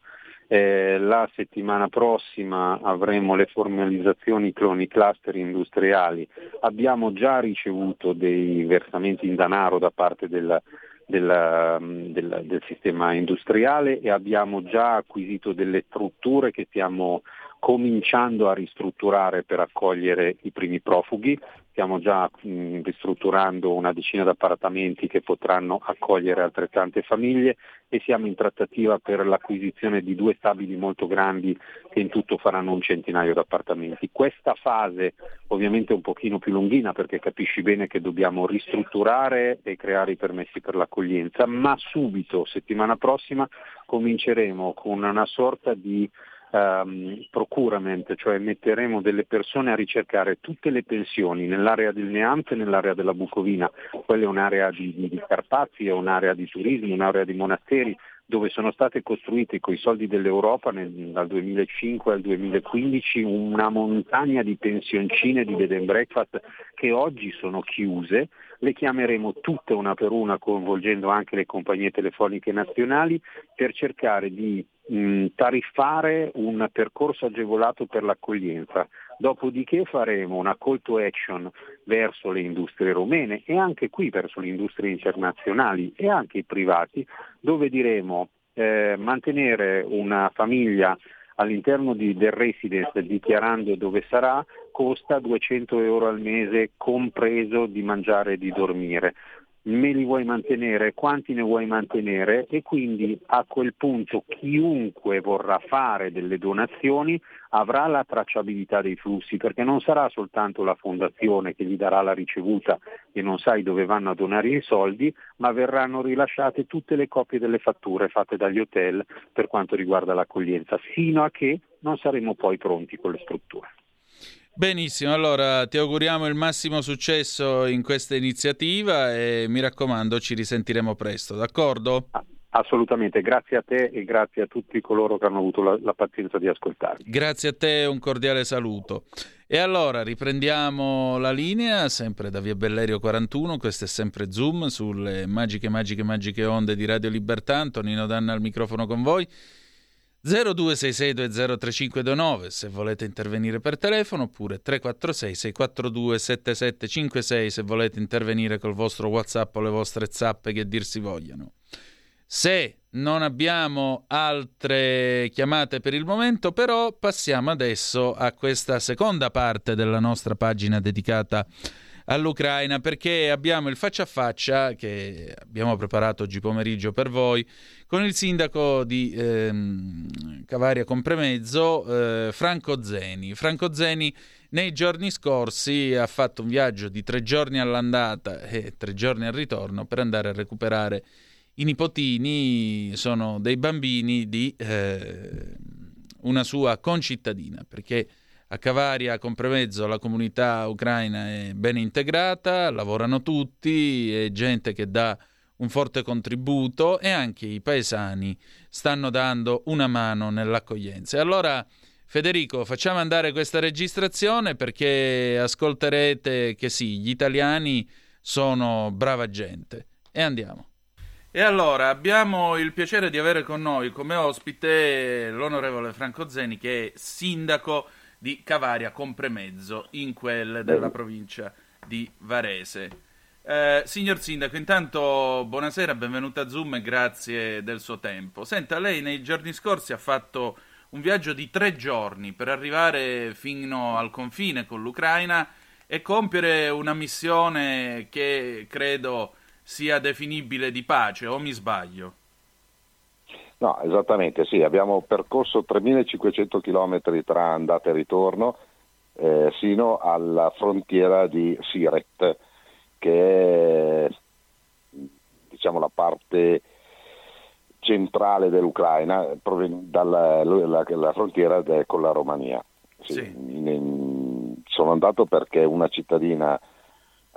Eh, la settimana prossima avremo le formalizzazioni cloni cluster industriali. Abbiamo già ricevuto dei versamenti in denaro da parte del, del, del, del, sistema industriale e abbiamo già acquisito delle strutture che stiamo cominciando a ristrutturare per accogliere i primi profughi stiamo già mh, ristrutturando una decina di appartamenti che potranno accogliere altrettante famiglie e siamo in trattativa per l'acquisizione di due stabili molto grandi che in tutto faranno un centinaio di appartamenti. Questa fase ovviamente è un pochino più lunghina perché capisci bene che dobbiamo ristrutturare e creare i permessi per l'accoglienza, ma subito, settimana prossima, cominceremo con una sorta di um, procurement, cioè metteremo delle persone a ricercare tutte le pensioni nell'area del Neamp e nell'area della Bucovina, quella è un'area di, di, di Carpazi, è un'area di turismo, un'area di monasteri, dove sono state costruite con i soldi dell'Europa nel, dal 2005 al 2015 una montagna di pensioncine di bed and breakfast che oggi sono chiuse, le chiameremo tutte una per una coinvolgendo anche le compagnie telefoniche nazionali per cercare di mh, tariffare un percorso agevolato per l'accoglienza. Dopodiché faremo una call to action verso le industrie romene e anche qui verso le industrie internazionali e anche i privati, dove diremo eh, mantenere una famiglia all'interno di, del residence dichiarando dove sarà costa 200 euro al mese compreso di mangiare e di dormire me li vuoi mantenere, quanti ne vuoi mantenere e quindi a quel punto chiunque vorrà fare delle donazioni avrà la tracciabilità dei flussi perché non sarà soltanto la fondazione che gli darà la ricevuta e non sai dove vanno a donare i soldi, ma verranno rilasciate tutte le copie delle fatture fatte dagli hotel per quanto riguarda l'accoglienza, fino a che non saremo poi pronti con le strutture. Benissimo, allora ti auguriamo il massimo successo in questa iniziativa e mi raccomando ci risentiremo presto, d'accordo? Assolutamente, grazie a te e grazie a tutti coloro che hanno avuto la, la pazienza di ascoltarmi. Grazie a te un cordiale saluto. E allora riprendiamo la linea, sempre da Via Bellerio 41, questo è sempre Zoom sulle magiche, magiche, magiche onde di Radio Libertà. Antonino Danna al microfono con voi. 0266203529 se volete intervenire per telefono oppure 346 642 7756 se volete intervenire col vostro whatsapp o le vostre zappe che dir si vogliano. Se non abbiamo altre chiamate per il momento, però passiamo adesso a questa seconda parte della nostra pagina dedicata all'Ucraina perché abbiamo il faccia a faccia che abbiamo preparato oggi pomeriggio per voi con il sindaco di ehm, Cavaria Compremezzo, eh, Franco Zeni. Franco Zeni nei giorni scorsi ha fatto un viaggio di tre giorni all'andata e tre giorni al ritorno per andare a recuperare i nipotini, sono dei bambini di eh, una sua concittadina, perché a Cavaria, Compremezzo, la comunità ucraina è ben integrata, lavorano tutti, è gente che dà un forte contributo e anche i paesani stanno dando una mano nell'accoglienza. Allora, Federico, facciamo andare questa registrazione perché ascolterete che sì, gli italiani sono brava gente. E andiamo. E allora abbiamo il piacere di avere con noi come ospite l'onorevole Franco Zeni, che è sindaco di Cavaria Compremezzo, in quel della provincia di Varese. Eh, signor Sindaco, intanto buonasera, benvenuto a Zoom e grazie del suo tempo. Senta, lei nei giorni scorsi ha fatto un viaggio di tre giorni per arrivare fino al confine con l'Ucraina e compiere una missione che credo sia definibile di pace, o mi sbaglio? No, esattamente, sì, abbiamo percorso 3.500 km tra andata e ritorno eh, sino alla frontiera di Siret, che è diciamo, la parte centrale dell'Ucraina, dalla la, la frontiera con la Romania. Sì, sì. In, sono andato perché una cittadina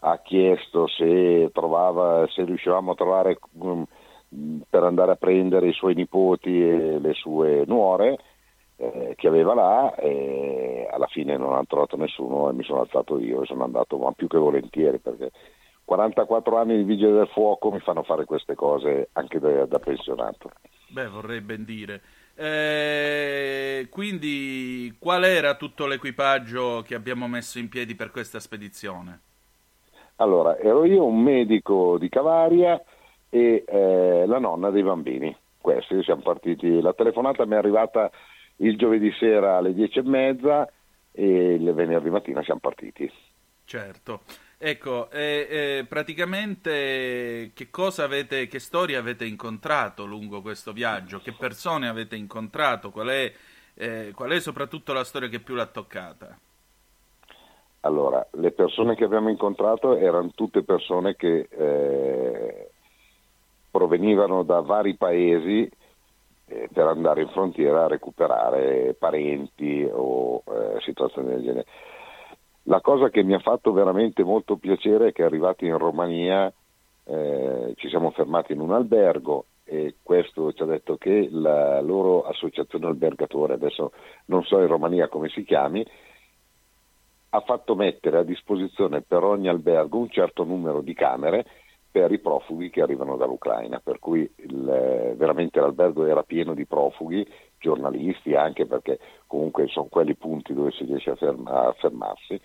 ha chiesto se, trovava, se riuscivamo a trovare um, per andare a prendere i suoi nipoti e le sue nuore eh, che aveva là e alla fine non hanno trovato nessuno e mi sono alzato io e sono andato ma più che volentieri perché 44 anni di vigile del fuoco mi fanno fare queste cose anche da, da pensionato. Beh, vorrei ben dire. Eh, quindi qual era tutto l'equipaggio che abbiamo messo in piedi per questa spedizione? Allora, ero io un medico di Cavaria e eh, la nonna dei bambini. Questi siamo partiti. La telefonata mi è arrivata il giovedì sera alle dieci e mezza e il venerdì mattina siamo partiti. Certo. Ecco, eh, eh, praticamente che cosa avete, che storia avete incontrato lungo questo viaggio? Che persone avete incontrato? Qual è, eh, qual è soprattutto la storia che più l'ha toccata? Allora, le persone che abbiamo incontrato erano tutte persone che eh, provenivano da vari paesi eh, per andare in frontiera a recuperare parenti o eh, situazioni del genere. La cosa che mi ha fatto veramente molto piacere è che arrivati in Romania eh, ci siamo fermati in un albergo e questo ci ha detto che la loro associazione albergatore, adesso non so in Romania come si chiami, ha fatto mettere a disposizione per ogni albergo un certo numero di camere per i profughi che arrivano dall'Ucraina, per cui il, veramente l'albergo era pieno di profughi, giornalisti anche perché comunque sono quelli punti dove si riesce a, ferma, a fermarsi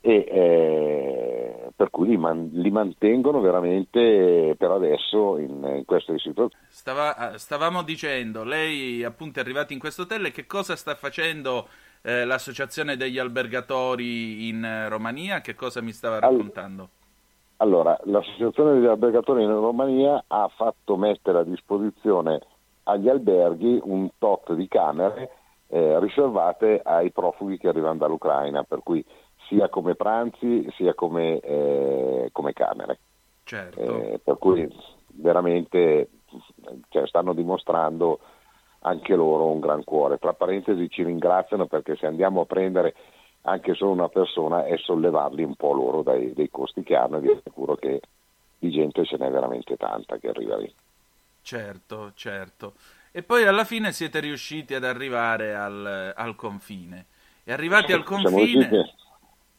e eh, per cui li, man, li, mantengono veramente per adesso in, in queste situazioni. Stava, stavamo dicendo, lei appunto è arrivato in questo hotel, che cosa sta facendo eh, l'associazione degli albergatori in eh, Romania? Che cosa mi stava raccontando? Allora, l'associazione degli albergatori in Romania ha fatto mettere a disposizione agli alberghi un tot di camere eh, riservate ai profughi che arrivano dall'Ucraina, per cui sia come pranzi sia come, eh, come camere. Certo. Eh, per cui veramente cioè, stanno dimostrando anche loro un gran cuore. Tra parentesi ci ringraziano perché se andiamo a prendere anche solo una persona è sollevarli un po' loro dai, dai costi che hanno e vi assicuro che di gente ce n'è veramente tanta che arriva lì. Certo, certo. E poi alla fine siete riusciti ad arrivare al, al confine. E arrivati al confine,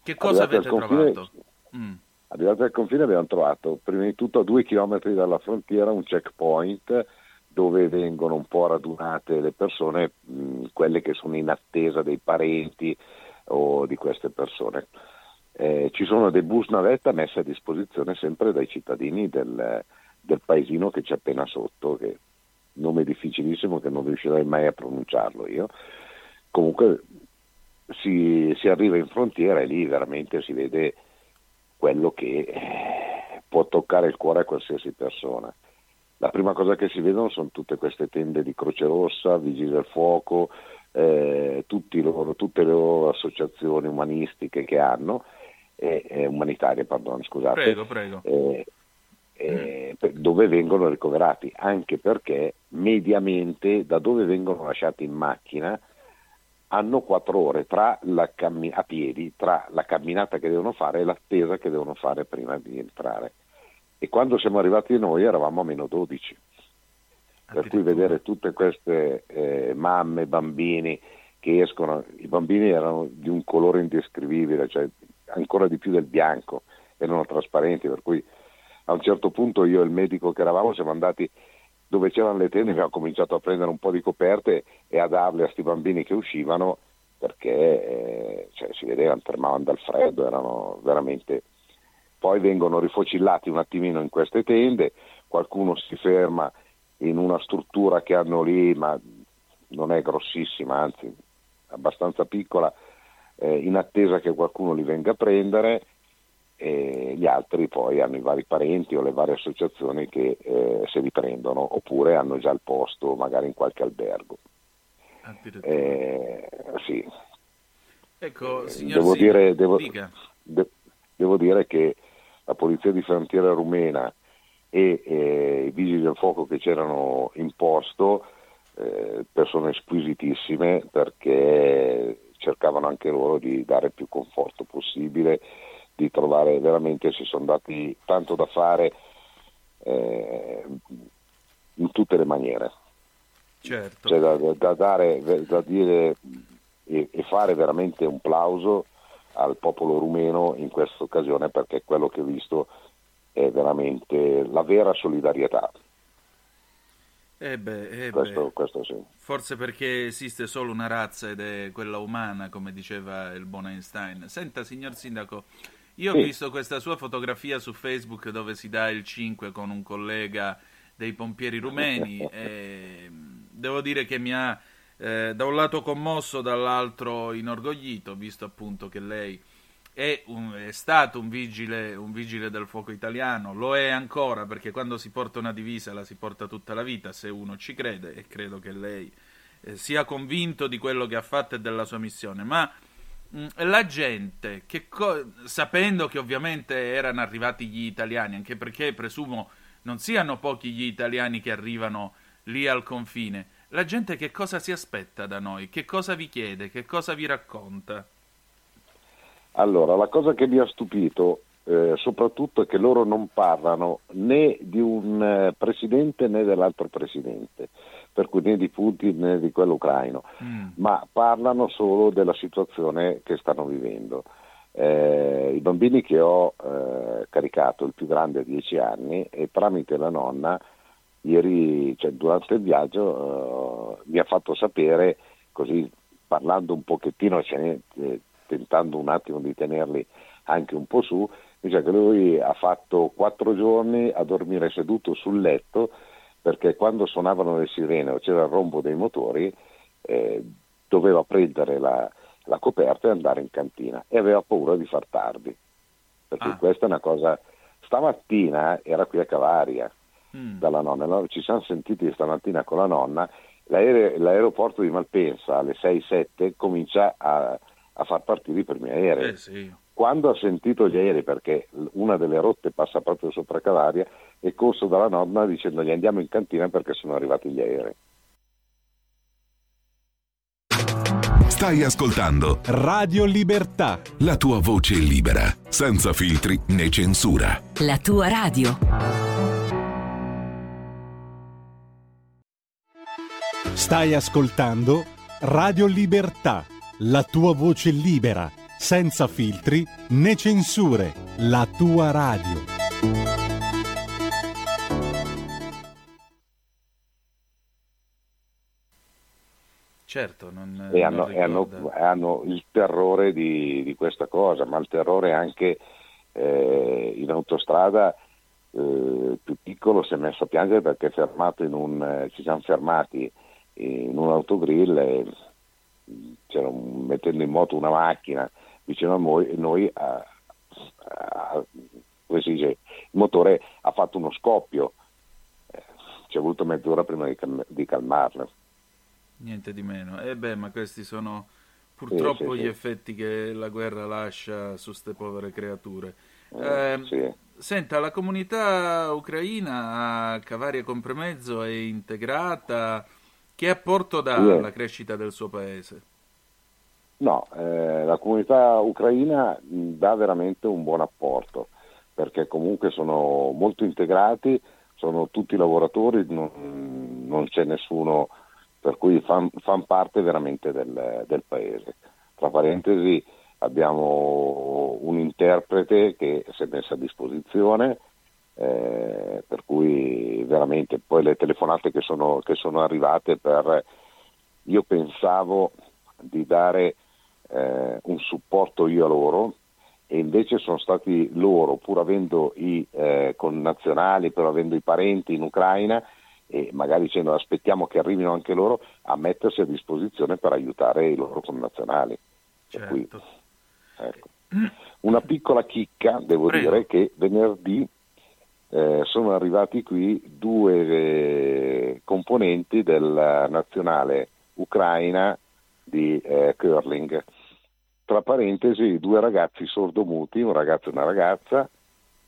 che cosa avete confine, trovato? Mm. Arrivati al confine abbiamo trovato prima di tutto a due chilometri dalla frontiera un checkpoint dove vengono un po' radunate le persone, mh, quelle che sono in attesa dei parenti o di queste persone. Eh, ci sono dei bus navetta messi a disposizione sempre dai cittadini del, del paesino che c'è appena sotto, che nome difficilissimo che non riuscirei mai a pronunciarlo io. Comunque si, si arriva in frontiera e lì veramente si vede quello che eh, può toccare il cuore a qualsiasi persona. La prima cosa che si vedono sono tutte queste tende di Croce Rossa, Vigili del Fuoco, eh, loro, tutte le loro associazioni umanistiche che hanno, eh, eh, umanitarie, pardon, scusate, prego, prego. Eh, eh, dove vengono ricoverati, anche perché mediamente da dove vengono lasciati in macchina hanno quattro ore cammi- a piedi tra la camminata che devono fare e l'attesa che devono fare prima di entrare. E quando siamo arrivati noi eravamo a meno 12. Per cui vedere tutte queste eh, mamme, bambini che escono, i bambini erano di un colore indescrivibile, cioè ancora di più del bianco, erano trasparenti, per cui a un certo punto io e il medico che eravamo siamo andati dove c'erano le tende, abbiamo cominciato a prendere un po' di coperte e a darle a questi bambini che uscivano perché eh, cioè, si vedevano, tremavano dal freddo, erano veramente... Poi vengono rifocillati un attimino in queste tende, qualcuno si ferma in una struttura che hanno lì, ma non è grossissima, anzi abbastanza piccola, eh, in attesa che qualcuno li venga a prendere e gli altri poi hanno i vari parenti o le varie associazioni che eh, se li prendono oppure hanno già il posto magari in qualche albergo. Eh, sì. Ecco, eh, signor devo, Sì, dire, devo, de- devo dire che la polizia di frontiera rumena e eh, i vigili del fuoco che c'erano in posto, eh, persone squisitissime perché cercavano anche loro di dare più conforto possibile di trovare veramente si sono dati tanto da fare eh, in tutte le maniere. Certo. Cioè da, da, dare, da dire e, e, fare veramente un plauso al popolo rumeno in questa occasione perché quello che ho visto è veramente la vera solidarietà. Eh beh, eh questo, beh. questo sì. Forse perché esiste solo una razza ed è quella umana, come diceva il buon Einstein. Senta, signor Sindaco, io Sì. ho visto questa sua fotografia su Facebook dove si dà il 5 con un collega dei pompieri rumeni devo dire che mi ha eh, da un lato commosso, dall'altro inorgoglito, visto appunto che lei è, un- è stato un vigile, un vigile del fuoco italiano, lo è ancora perché quando si porta una divisa la si porta tutta la vita, se uno ci crede e credo che lei eh, sia convinto di quello che ha fatto e della sua missione, ma Mm, la gente, che co- sapendo che ovviamente erano arrivati gli italiani, anche perché presumo non siano pochi gli italiani che arrivano lì al confine, la gente che cosa si aspetta da noi? Che cosa vi chiede? Che cosa vi racconta? Allora, la cosa che mi ha stupito eh, soprattutto è che loro non parlano né di un eh, presidente né dell'altro presidente, per cui né di Putin né di quello ucraino, ma parlano solo della situazione che stanno vivendo. Eh, I bambini che ho eh, caricato, il più grande ha 10 anni, e tramite la nonna, ieri, cioè, durante il viaggio, eh, mi ha fatto sapere, così parlando un pochettino, cioè, eh, tentando un attimo di tenerli anche un po' su, dice che lui ha fatto quattro giorni a dormire seduto sul letto perché quando suonavano le sirene o c'era il rombo dei motori eh, doveva prendere la, la coperta e andare in cantina e aveva paura di far tardi. Perché questa è una cosa... Stamattina era qui a Cavaria dalla nonna, allora ci siamo sentiti stamattina con la nonna, l'aere- l'aeroporto di Malpensa alle 6-7 comincia a, a far partire i primi aerei. Eh sì. Quando ha sentito gli aerei, perché una delle rotte passa proprio sopra Cavaria, è corso dalla nonna dicendogli andiamo in cantina perché sono arrivati gli aerei. Stai ascoltando Radio Libertà. la tua voce libera, senza filtri né censura. La tua radio. Stai ascoltando Radio Libertà, la tua voce libera, senza filtri né censure, la tua radio. Certo, non, e non hanno, e hanno- hanno il terrore di, di questa cosa, ma il terrore anche eh, in autostrada eh, il più piccolo si è messo a piangere perché è fermato in un, eh, ci siamo fermati in un autogrill e c'era un- mettendo in moto una macchina vicino a noi, noi a, a come si dice, il motore ha fatto uno scoppio, eh, ci è voluto mezz'ora prima di, cal- di calmarlo. Niente di meno. E eh beh, ma questi sono purtroppo sì, gli sì. effetti che la guerra lascia su queste povere creature. Eh, Eh, sì. Senta, la comunità ucraina a Cavaria Compremezzo è integrata. Che apporto dà Sì. alla crescita del suo paese? No, eh, la comunità ucraina dà veramente un buon apporto perché comunque sono molto integrati, sono tutti lavoratori, non, non c'è nessuno per cui fanno parte veramente del, del paese. Tra parentesi abbiamo un interprete che si è messo a disposizione, eh, per cui veramente poi le telefonate che sono, che sono arrivate per... Io pensavo di dare eh, un supporto io a loro e invece sono stati loro, pur avendo i eh, connazionali, pur avendo i parenti in Ucraina e magari dicendo aspettiamo che arrivino anche loro, a mettersi a disposizione per aiutare i loro connazionali. Cui, ecco. Una piccola chicca, devo Prego. dire che venerdì eh, sono arrivati qui due eh, componenti della nazionale ucraina di eh, curling. Tra parentesi, due ragazzi sordomuti, un ragazzo e una ragazza,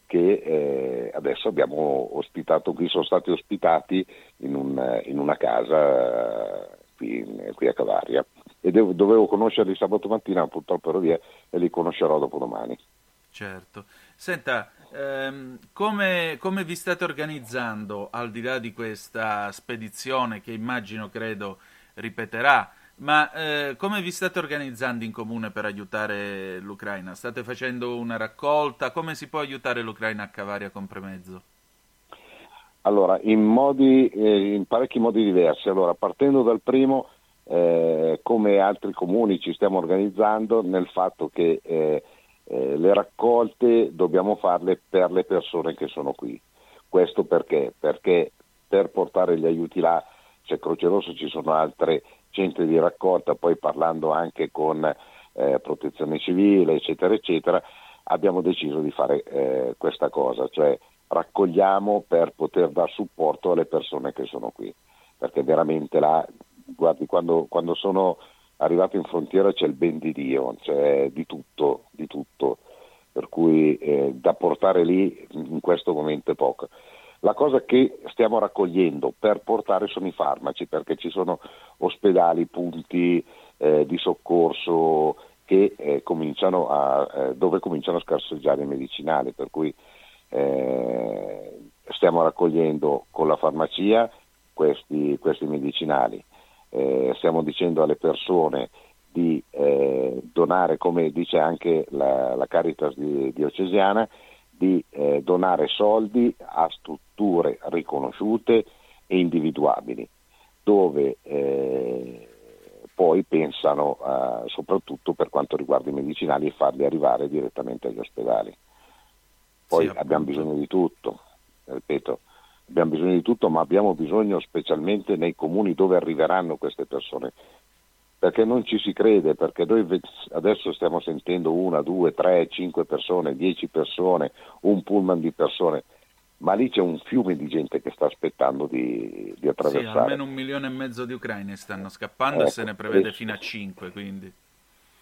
che eh, adesso abbiamo ospitato qui, sono stati ospitati in, un- in una casa eh, qui, qui a Cavaria. E devo- dovevo conoscerli sabato mattina, ma purtroppo ero via e li conoscerò dopo domani. Certo. Senta, ehm, come, come vi state organizzando al di là di questa spedizione che immagino, credo, ripeterà? Ma eh, come vi state organizzando in comune per aiutare l'Ucraina? State facendo una raccolta? Come si può aiutare l'Ucraina a Cavaria Compremezzo? Allora, in, modi, eh, in parecchi modi diversi. Allora, partendo dal primo, eh, come altri comuni ci stiamo organizzando nel fatto che eh, le raccolte dobbiamo farle per le persone che sono qui. Questo perché? Perché per portare gli aiuti là c'è Croce Rossa, ci sono altre centri di raccolta, poi parlando anche con eh, protezione civile, eccetera, eccetera, abbiamo deciso di fare eh, questa cosa, cioè raccogliamo per poter dar supporto alle persone che sono qui, perché veramente là, guardi, quando, quando sono arrivato in frontiera c'è il ben di Dio, c'è di tutto, di tutto, per cui eh, da portare lì in questo momento è poco. La cosa che stiamo raccogliendo per portare sono i farmaci, perché ci sono ospedali, punti eh, di soccorso che, eh, cominciano a, eh, dove cominciano a scarseggiare i medicinali, per cui eh, stiamo raccogliendo con la farmacia questi, questi medicinali. Eh, stiamo dicendo alle persone di eh, donare, come dice anche la, la Caritas di- diocesiana, di eh, donare soldi a strutture riconosciute e individuabili, dove eh, poi pensano eh, soprattutto per quanto riguarda i medicinali e farli arrivare direttamente agli ospedali. Poi Sì, abbiamo bisogno di tutto, ripeto, abbiamo bisogno di tutto, ma abbiamo bisogno specialmente nei comuni dove arriveranno queste persone, perché non ci si crede, perché noi adesso stiamo sentendo una, due, tre, cinque persone, dieci persone, un pullman di persone, ma lì c'è un fiume di gente che sta aspettando di, di Sì, attraversare. almeno un milione e mezzo di ucraini stanno scappando e Ecco, se ne prevede e- fino a 5, quindi...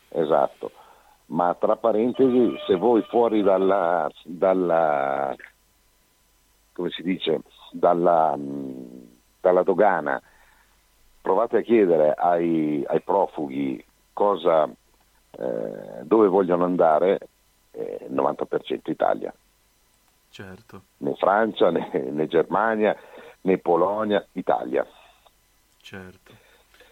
Esatto, ma tra parentesi, se voi fuori dalla, dalla come si dice, dalla, dalla dogana provate a chiedere ai, ai profughi cosa, eh, dove vogliono andare, eh, il 90% Italia, Certo, né Francia, né, né Germania, né Polonia, Italia. certo.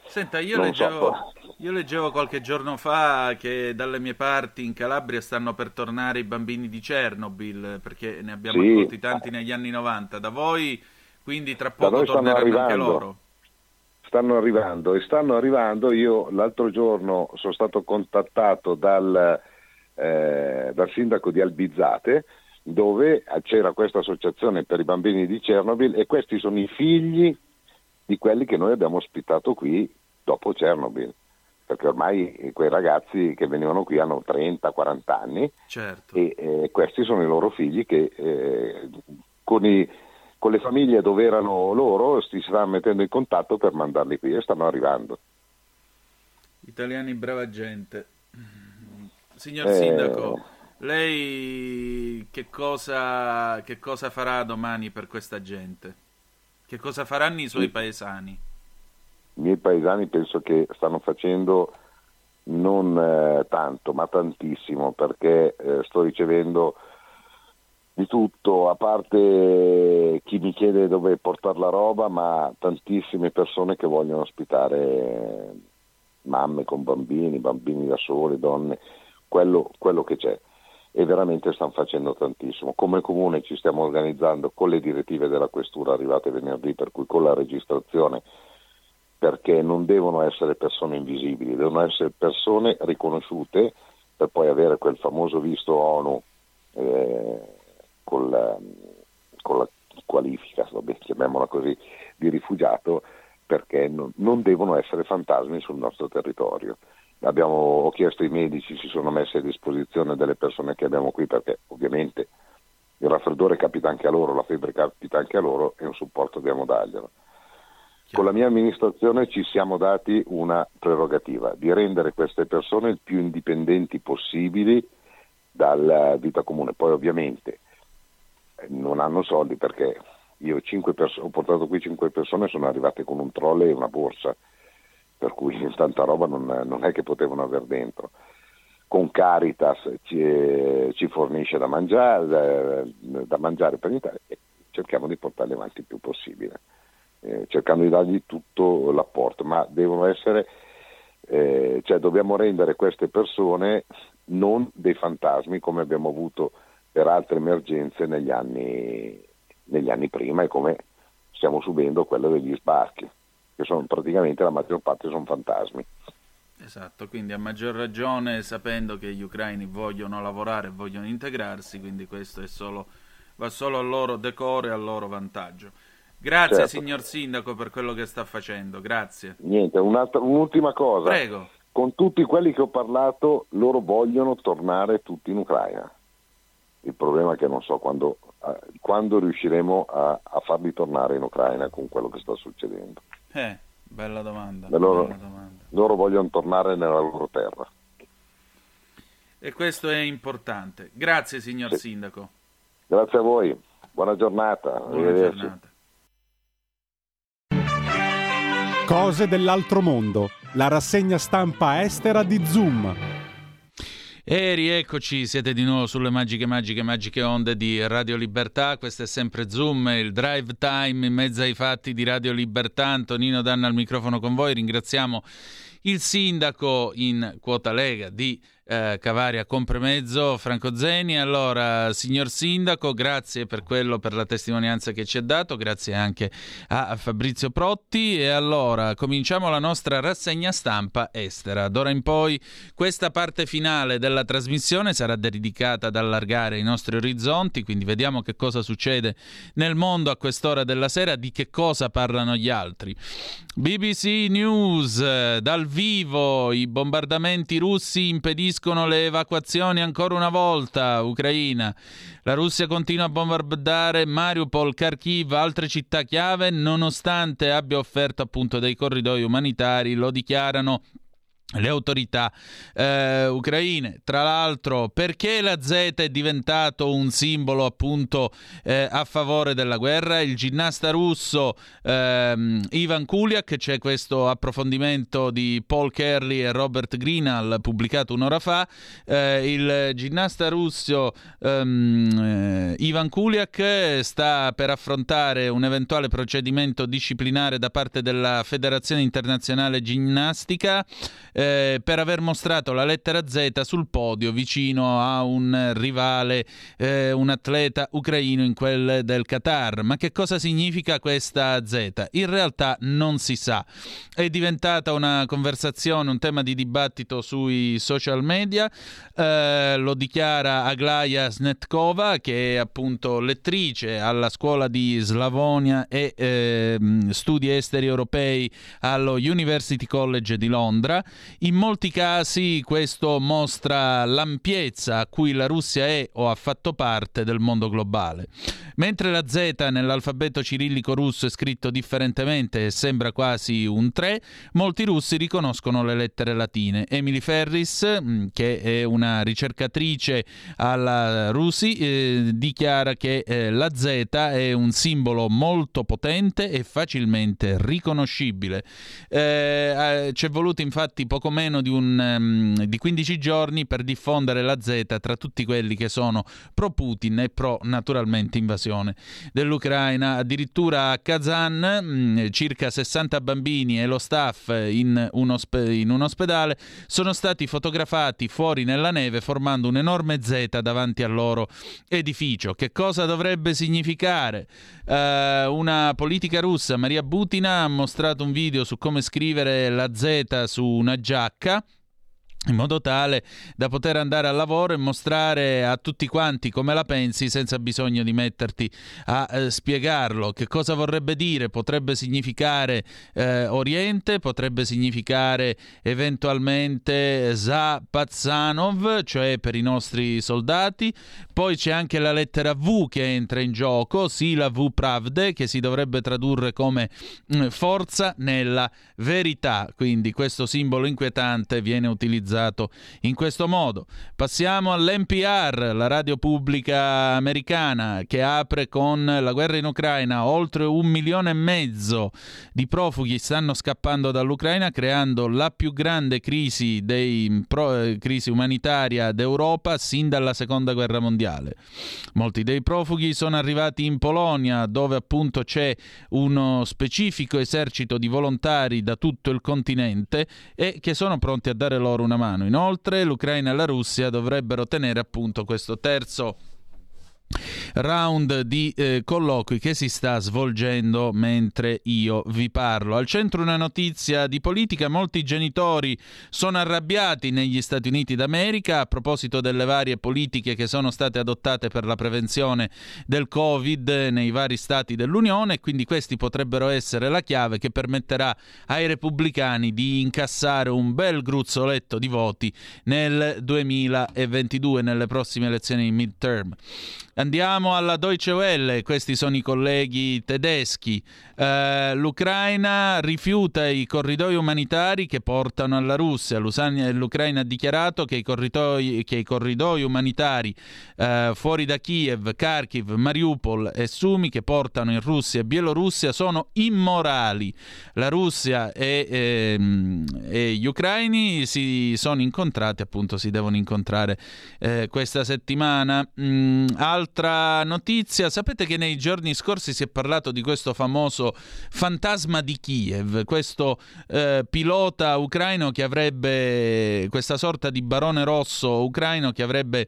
Senta, io leggevo, io leggevo qualche giorno fa che dalle mie parti in Calabria stanno per tornare i bambini di Chernobyl, perché ne abbiamo Sì. accolti tanti negli anni 90. Da voi, quindi tra poco torneranno anche arrivando. loro. Stanno arrivando e stanno arrivando. Io l'altro giorno sono stato contattato dal, eh, dal sindaco di Albizzate dove c'era questa associazione per i bambini di Chernobyl e questi sono i figli di quelli che noi abbiamo ospitato qui dopo Chernobyl. perché ormai quei ragazzi che venivano qui hanno 30-40 anni certo. e eh, questi sono i loro figli che eh, con, i, con, le famiglie dove erano loro si stanno mettendo in contatto per mandarli qui e stanno arrivando. Italiani brava gente. Signor eh... Sindaco, lei che cosa, che cosa farà domani per questa gente? Che cosa faranno i suoi paesani? i miei paesani penso che stanno facendo non eh, tanto, ma tantissimo, perché eh, sto ricevendo di tutto, a parte chi mi chiede dove portare la roba, ma tantissime persone che vogliono ospitare mamme con bambini, bambini da soli, donne, quello, quello che c'è. E veramente stanno facendo tantissimo. Come comune ci stiamo organizzando con le direttive della questura arrivate venerdì, per cui con la registrazione perché non devono essere persone invisibili, devono essere persone riconosciute per poi avere quel famoso visto ONU eh, con, la, con, la, qualifica, vabbè, chiamiamola così, di rifugiato, perché non, non devono essere fantasmi sul nostro territorio. Abbiamo, ho chiesto ai medici, si sono messi a disposizione delle persone che abbiamo qui perché ovviamente il raffreddore capita anche a loro, la febbre capita anche a loro e un supporto dobbiamo darglielo. Con la mia amministrazione ci siamo dati una prerogativa di rendere queste persone il più indipendenti possibili dalla vita comune. Poi ovviamente non hanno soldi perché io perso- ho portato qui cinque persone, sono arrivate con un trolley e una borsa, per cui tanta roba non, non è che potevano aver dentro. Con Caritas ci, ci fornisce da mangiare, da mangiare per l'Italia e cerchiamo di portarli avanti il più possibile eh, cercando di dargli tutto l'apporto, ma devono essere, eh, cioè dobbiamo rendere queste persone non dei fantasmi come abbiamo avuto per altre emergenze negli anni, negli anni prima e come stiamo subendo quella degli sbarchi, che sono praticamente la maggior parte sono fantasmi. Esatto, quindi a maggior ragione sapendo che gli ucraini vogliono lavorare, vogliono integrarsi, quindi questo solo, va solo al loro decoro e al loro vantaggio. Grazie certo. signor Sindaco per quello che sta facendo, grazie. Niente, un'ultima cosa. Prego. Con tutti quelli che ho parlato, loro vogliono tornare tutti in Ucraina. Il problema è che non so quando, quando riusciremo a, a, farli tornare in Ucraina con quello che sta succedendo. Eh, bella domanda. Loro, bella domanda. loro vogliono tornare nella loro terra. E questo è importante. Grazie signor sì. Sindaco. Grazie a voi. Buona giornata. Buona giornata. Cose dell'altro mondo, la rassegna stampa estera di Zoom. E rieccoci, siete di nuovo sulle magiche, magiche, magiche onde di Radio Libertà. Questo è sempre Zoom, il drive time in mezzo ai fatti di Radio Libertà. Antonino Danna al microfono con voi. Ringraziamo il sindaco in quota Lega di eh, Cavaria Compremezzo, Franco Zeni. Allora, signor Sindaco, grazie per quello, per la testimonianza che ci ha dato, grazie anche a Fabrizio Protti. E allora, cominciamo la nostra rassegna stampa estera. D'ora in poi, questa parte finale della trasmissione sarà dedicata ad allargare i nostri orizzonti, quindi vediamo che cosa succede nel mondo a quest'ora della sera, di che cosa parlano gli altri. BBC News, eh, dal vivo, i bombardamenti russi impediscono impediscono le evacuazioni ancora una volta, Ucraina. La Russia continua a bombardare Mariupol, Kharkiv, altre città chiave, nonostante abbia offerto appunto dei corridoi umanitari, lo dichiarano le autorità eh, ucraine. Tra l'altro, perché la Z è diventato un simbolo appunto eh, a favore della guerra? Il ginnasta russo ehm, Ivan Kuliak, c'è questo approfondimento di Paul Kerry e Robert Greenall pubblicato un'ora fa. Eh, il ginnasta russo ehm, eh, Ivan Kuliak sta per affrontare un eventuale procedimento disciplinare da parte della Federazione Internazionale Ginnastica eh, per aver mostrato la lettera Z sul podio vicino a un rivale, eh, un atleta ucraino in quel del Qatar. Ma che cosa significa questa Z? In realtà non si sa. È diventata una conversazione, un tema di dibattito sui social media. Eh, lo dichiara Aglaya Snetkova, che è appunto lettrice alla scuola di Slavonia e ehm, studi esteri europei allo University College di Londra. In molti casi questo mostra l'ampiezza a cui la Russia è o ha fatto parte del mondo globale. Mentre la Z nell'alfabeto cirillico russo è scritto differentemente e sembra quasi un 3, molti russi riconoscono le lettere latine. Emily Ferris, mm, che è una ricercatrice alla Rusi, eh, dichiara che eh, la Z è un simbolo molto potente e facilmente riconoscibile. Eh, ci è voluto infatti poco meno di, un, um, di 15 giorni per diffondere la Z tra tutti quelli che sono pro Putin e pro naturalmente invasione dell'Ucraina. Addirittura a Kazan mh, mm, circa 60 bambini e lo staff in un, osp- in un ospedale sono stati fotografati fuori nella neve formando un enorme Z davanti al loro edificio. Che cosa dovrebbe significare? Uh, una politica russa, Maria Butina, ha mostrato un video su come scrivere la Z su una giacca in modo tale da poter andare al lavoro e mostrare a tutti quanti come la pensi senza bisogno di metterti a eh, spiegarlo. Che cosa vorrebbe dire? Potrebbe significare eh, Oriente, potrebbe significare eventualmente Zapazanov, cioè per i nostri soldati. Poi c'è anche la lettera V che entra in gioco, sì la V Pravde, che si dovrebbe tradurre come mh, mm, forza nella verità. Quindi questo simbolo inquietante viene utilizzato utilizzato in questo modo. Passiamo all'NPR, la radio pubblica americana, che apre con la guerra in Ucraina. Oltre un milione e mezzo di profughi stanno scappando dall'Ucraina, creando la più grande crisi, dei, pro, eh, crisi umanitaria d'Europa sin dalla seconda guerra mondiale. Molti dei profughi sono arrivati in Polonia, dove appunto c'è uno specifico esercito di volontari da tutto il continente e che sono pronti a dare loro una mano mano. Inoltre l'Ucraina e la Russia dovrebbero tenere appunto questo terzo round di eh, colloqui che si sta svolgendo mentre io vi parlo. Al centro una notizia di politica, molti genitori sono arrabbiati negli Stati Uniti d'America a proposito delle varie politiche che sono state adottate per la prevenzione del Covid nei vari stati dell'Unione quindi questi potrebbero essere la chiave che permetterà ai repubblicani di incassare un bel gruzzoletto di voti nel 2022 nelle prossime elezioni midterm. Andiamo alla Deutsche Welle, questi sono i colleghi tedeschi. Uh, L'Ucraina rifiuta i corridoi umanitari che portano alla Russia. L'Ucraina ha dichiarato che i corridoi, che i corridoi umanitari uh, fuori da Kiev, Kharkiv, Mariupol e Sumi che portano in Russia e Bielorussia sono immorali. La Russia e, ehm, e gli ucraini si sono incontrati, appunto si devono incontrare eh, questa settimana. Mm, Altra notizia, sapete che nei giorni scorsi si è parlato di questo famoso fantasma di Kiev, questo eh, pilota ucraino che avrebbe, questa sorta di barone rosso ucraino che avrebbe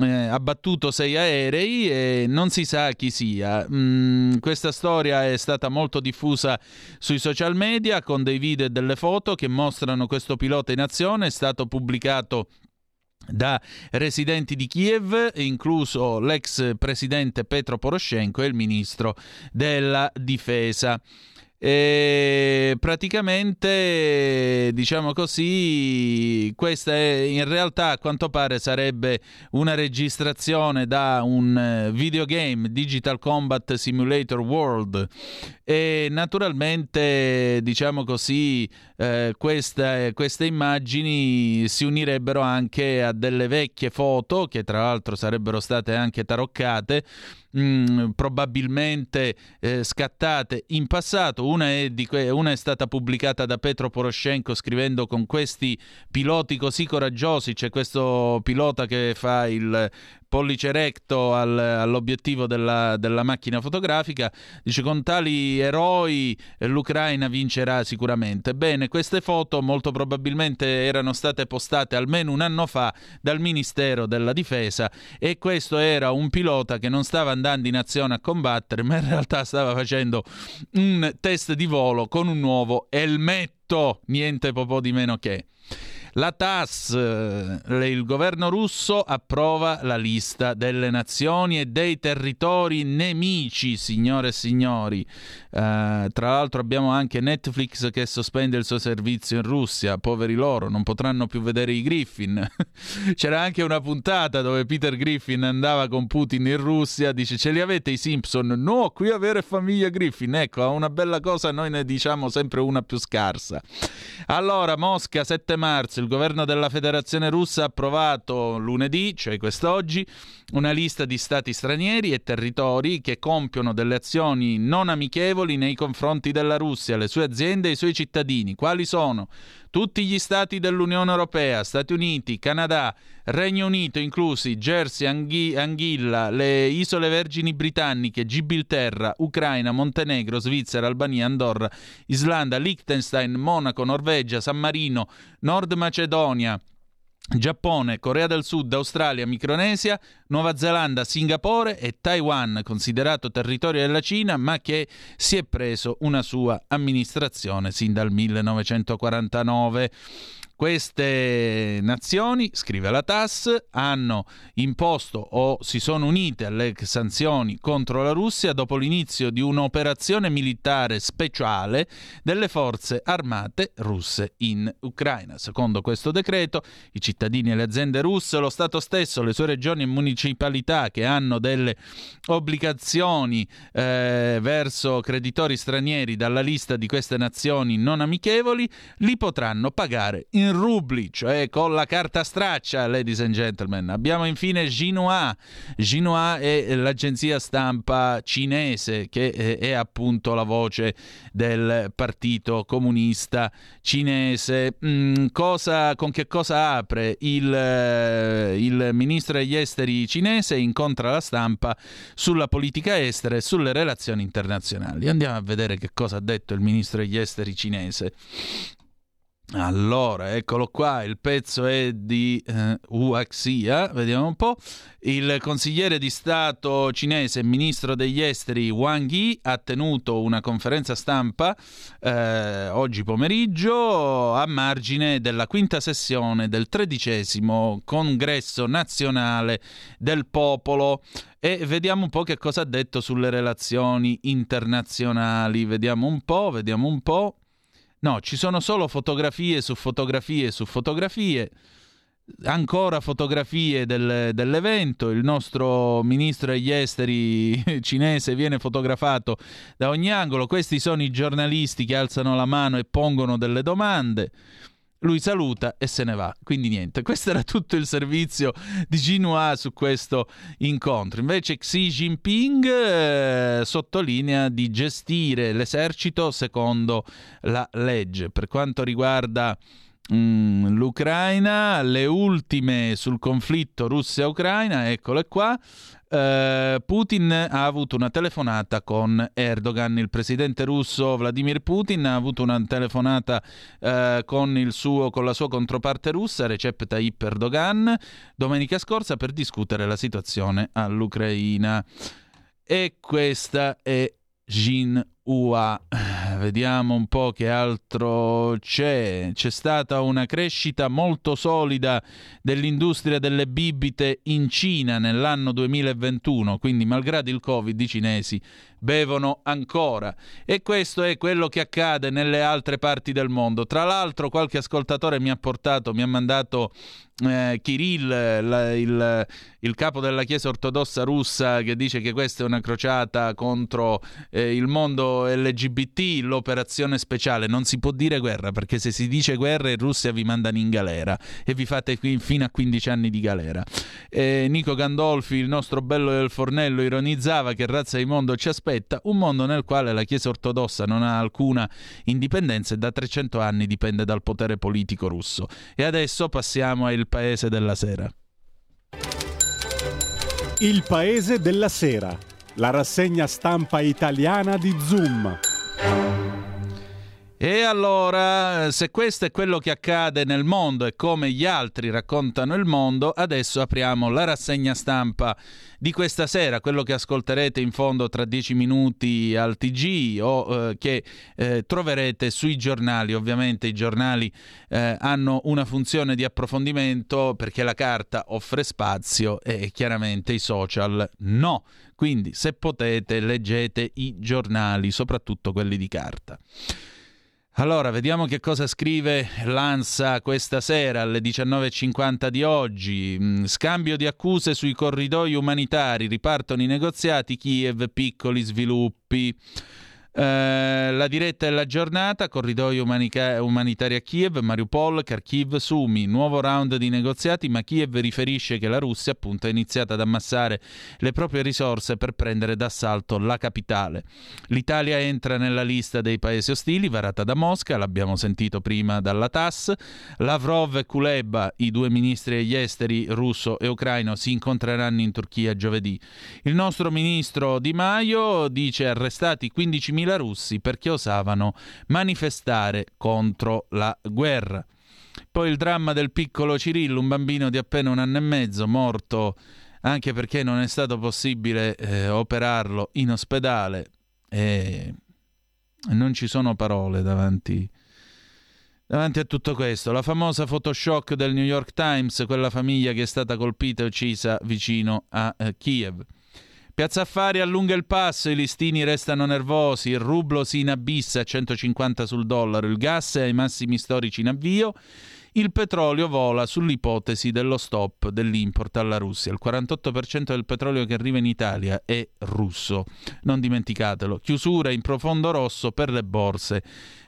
eh, abbattuto sei aerei e non si sa chi sia. Mm, questa storia è stata molto diffusa sui social media con dei video e delle foto che mostrano questo pilota in azione, è stato pubblicato da residenti di Kiev, incluso l'ex presidente Petro Poroshenko e il ministro della difesa. E praticamente, diciamo così, questa è, in realtà a quanto pare sarebbe una registrazione da un eh, videogame Digital Combat Simulator World. E naturalmente, diciamo così, eh, questa, queste immagini si unirebbero anche a delle vecchie foto che tra l'altro sarebbero state anche taroccate mm, probabilmente eh, scattate in passato. Una è, que- una è, stata pubblicata da Petro Poroshenko scrivendo con questi piloti così coraggiosi. C'è questo pilota che fa il pollice recto al, all'obiettivo della, della, macchina fotografica, dice con tali eroi eh, l'Ucraina vincerà sicuramente. Bene, queste foto molto probabilmente erano state postate almeno un anno fa dal Ministero della Difesa e questo era un pilota che non stava andando in azione a combattere, ma in realtà stava facendo un test di volo con un nuovo elmetto, niente po' di meno che. La TAS, eh, il governo russo approva la lista delle nazioni e dei territori nemici, signore e signori. Uh, tra l'altro abbiamo anche Netflix che sospende il suo servizio in Russia, poveri loro, non potranno più vedere i Griffin. C'era anche una puntata dove Peter Griffin andava con Putin in Russia, dice ce li avete i Simpson? No, qui avere famiglia Griffin, ecco, una bella cosa noi ne diciamo sempre una più scarsa. Allora, Mosca, 7 marzo, il governo della Federazione Russa ha approvato lunedì, cioè quest'oggi, una lista di stati stranieri e territori che compiono delle azioni non amichevoli nei confronti della Russia, le sue aziende e i suoi cittadini. Quali sono? Tutti gli stati dell'Unione Europea, Stati Uniti, Canada, Regno Unito, inclusi Jersey, Anghi- Anghilla, le Isole Vergini Britanniche, Gibilterra, Ucraina, Montenegro, Svizzera, Albania, Andorra, Islanda, Liechtenstein, Monaco, Norvegia, San Marino, Nord Macedonia, Giappone, Corea del Sud, Australia, Micronesia, Nuova Zelanda, Singapore e Taiwan, considerato territorio della Cina, ma che si è preso una sua amministrazione sin dal 1949. Queste nazioni, scrive la TAS, hanno imposto o si sono unite alle sanzioni contro la Russia dopo l'inizio di un'operazione militare speciale delle forze armate russe in Ucraina. Secondo questo decreto, i cittadini e le aziende russe, lo Stato stesso, le sue regioni e municipalità che hanno delle obbligazioni eh, verso creditori stranieri dalla lista di queste nazioni non amichevoli, li potranno pagare in in rubli, cioè con la carta straccia, ladies and gentlemen. Abbiamo infine Xinhua. Xinhua è l'agenzia stampa cinese che è appunto la voce del Partito Comunista Cinese. Mm, cosa, con che cosa apre il, eh, il ministro degli esteri cinese? Incontra la stampa sulla politica estera e sulle relazioni internazionali. Andiamo a vedere che cosa ha detto il ministro degli esteri cinese. Allora, eccolo qua, il pezzo è di eh, Uaxia, vediamo un po'. Il consigliere di Stato cinese e ministro degli esteri Wang Yi ha tenuto una conferenza stampa eh, oggi pomeriggio a margine della quinta sessione del tredicesimo congresso nazionale del popolo e vediamo un po' che cosa ha detto sulle relazioni internazionali. Vediamo un po', vediamo un po'. No, ci sono solo fotografie su fotografie su fotografie, ancora fotografie del, dell'evento, il nostro ministro degli esteri cinese viene fotografato da ogni angolo, questi sono i giornalisti che alzano la mano e pongono delle domande. Lui saluta e se ne va. Quindi niente, questo era tutto il servizio di Xinhua su questo incontro. Invece Xi Jinping eh, sottolinea di gestire l'esercito secondo la legge. Per quanto riguarda mm, l'Ucraina, le ultime sul conflitto Russia-Ucraina, eccole qua. Uh, Putin ha avuto una telefonata con Erdogan, il presidente russo Vladimir Putin ha avuto una telefonata uh, con, suo, con, la sua controparte russa Recep Tayyip Erdogan domenica scorsa per discutere la situazione all'Ucraina. E questa è Jin Ua. Vediamo un po' che altro c'è. C'è stata una crescita molto solida dell'industria delle bibite in Cina nell'anno 2021, quindi malgrado il Covid i cinesi bevono ancora. E questo è quello che accade nelle altre parti del mondo. Tra l'altro qualche ascoltatore mi ha portato, mi ha mandato eh, Kirill, la, il, il, capo della Chiesa ortodossa russa, che dice che questa è una crociata contro eh, il mondo LGBT, l'operazione speciale. Non si può dire guerra, perché se si dice guerra in Russia vi mandano in galera e vi fate qui, fino a 15 anni di galera. Eh, Nico Gandolfi, il nostro bello del fornello, ironizzava che razza di mondo ci aspetta, un mondo nel quale la Chiesa ortodossa non ha alcuna indipendenza e da 300 anni dipende dal potere politico russo. E adesso passiamo al paese della sera. Il paese della sera, la rassegna stampa italiana di Zoom. E allora, se questo è quello che accade nel mondo e come gli altri raccontano il mondo, adesso apriamo la rassegna stampa di questa sera, quello che ascolterete in fondo tra dieci minuti al TG o eh, che eh, troverete sui giornali. Ovviamente i giornali eh, hanno una funzione di approfondimento perché la carta offre spazio e chiaramente i social no. Quindi se potete leggete i giornali, soprattutto quelli di carta. Allora, vediamo che cosa scrive l'ANSA questa sera alle 19.50 di oggi. Mm, scambio di accuse sui corridoi umanitari, ripartono i negoziati, Kiev, piccoli sviluppi. Eh, la diretta è la giornata, corridoi umanica- umanitari a Kiev, Mariupol, Kharkiv, Sumi, nuovo round di negoziati, ma Kiev riferisce che la Russia appunto ha iniziato ad ammassare le proprie risorse per prendere d'assalto la capitale. L'Italia entra nella lista dei paesi ostili, varata da Mosca, l'abbiamo sentito prima dalla TAS. Lavrov e Kuleba, i due ministri degli esteri russo e ucraino, si incontreranno in Turchia giovedì. Il nostro ministro Di Maio dice arrestati 15.000 20.000 russi perché osavano manifestare contro la guerra. Poi il dramma del piccolo Cirillo, un bambino di appena un anno e mezzo, morto anche perché non è stato possibile eh, operarlo in ospedale. E non ci sono parole davanti, davanti a tutto questo. La famosa Photoshop del New York Times, quella famiglia che è stata colpita e uccisa vicino a eh, Kiev. Piazza Affari allunga il passo, i listini restano nervosi, il rublo si inabissa a 150 sul dollaro, il gas è ai massimi storici in avvio, il petrolio vola sull'ipotesi dello stop dell'import alla Russia. Il 48% del petrolio che arriva in Italia è russo, non dimenticatelo. Chiusura in profondo rosso per le borse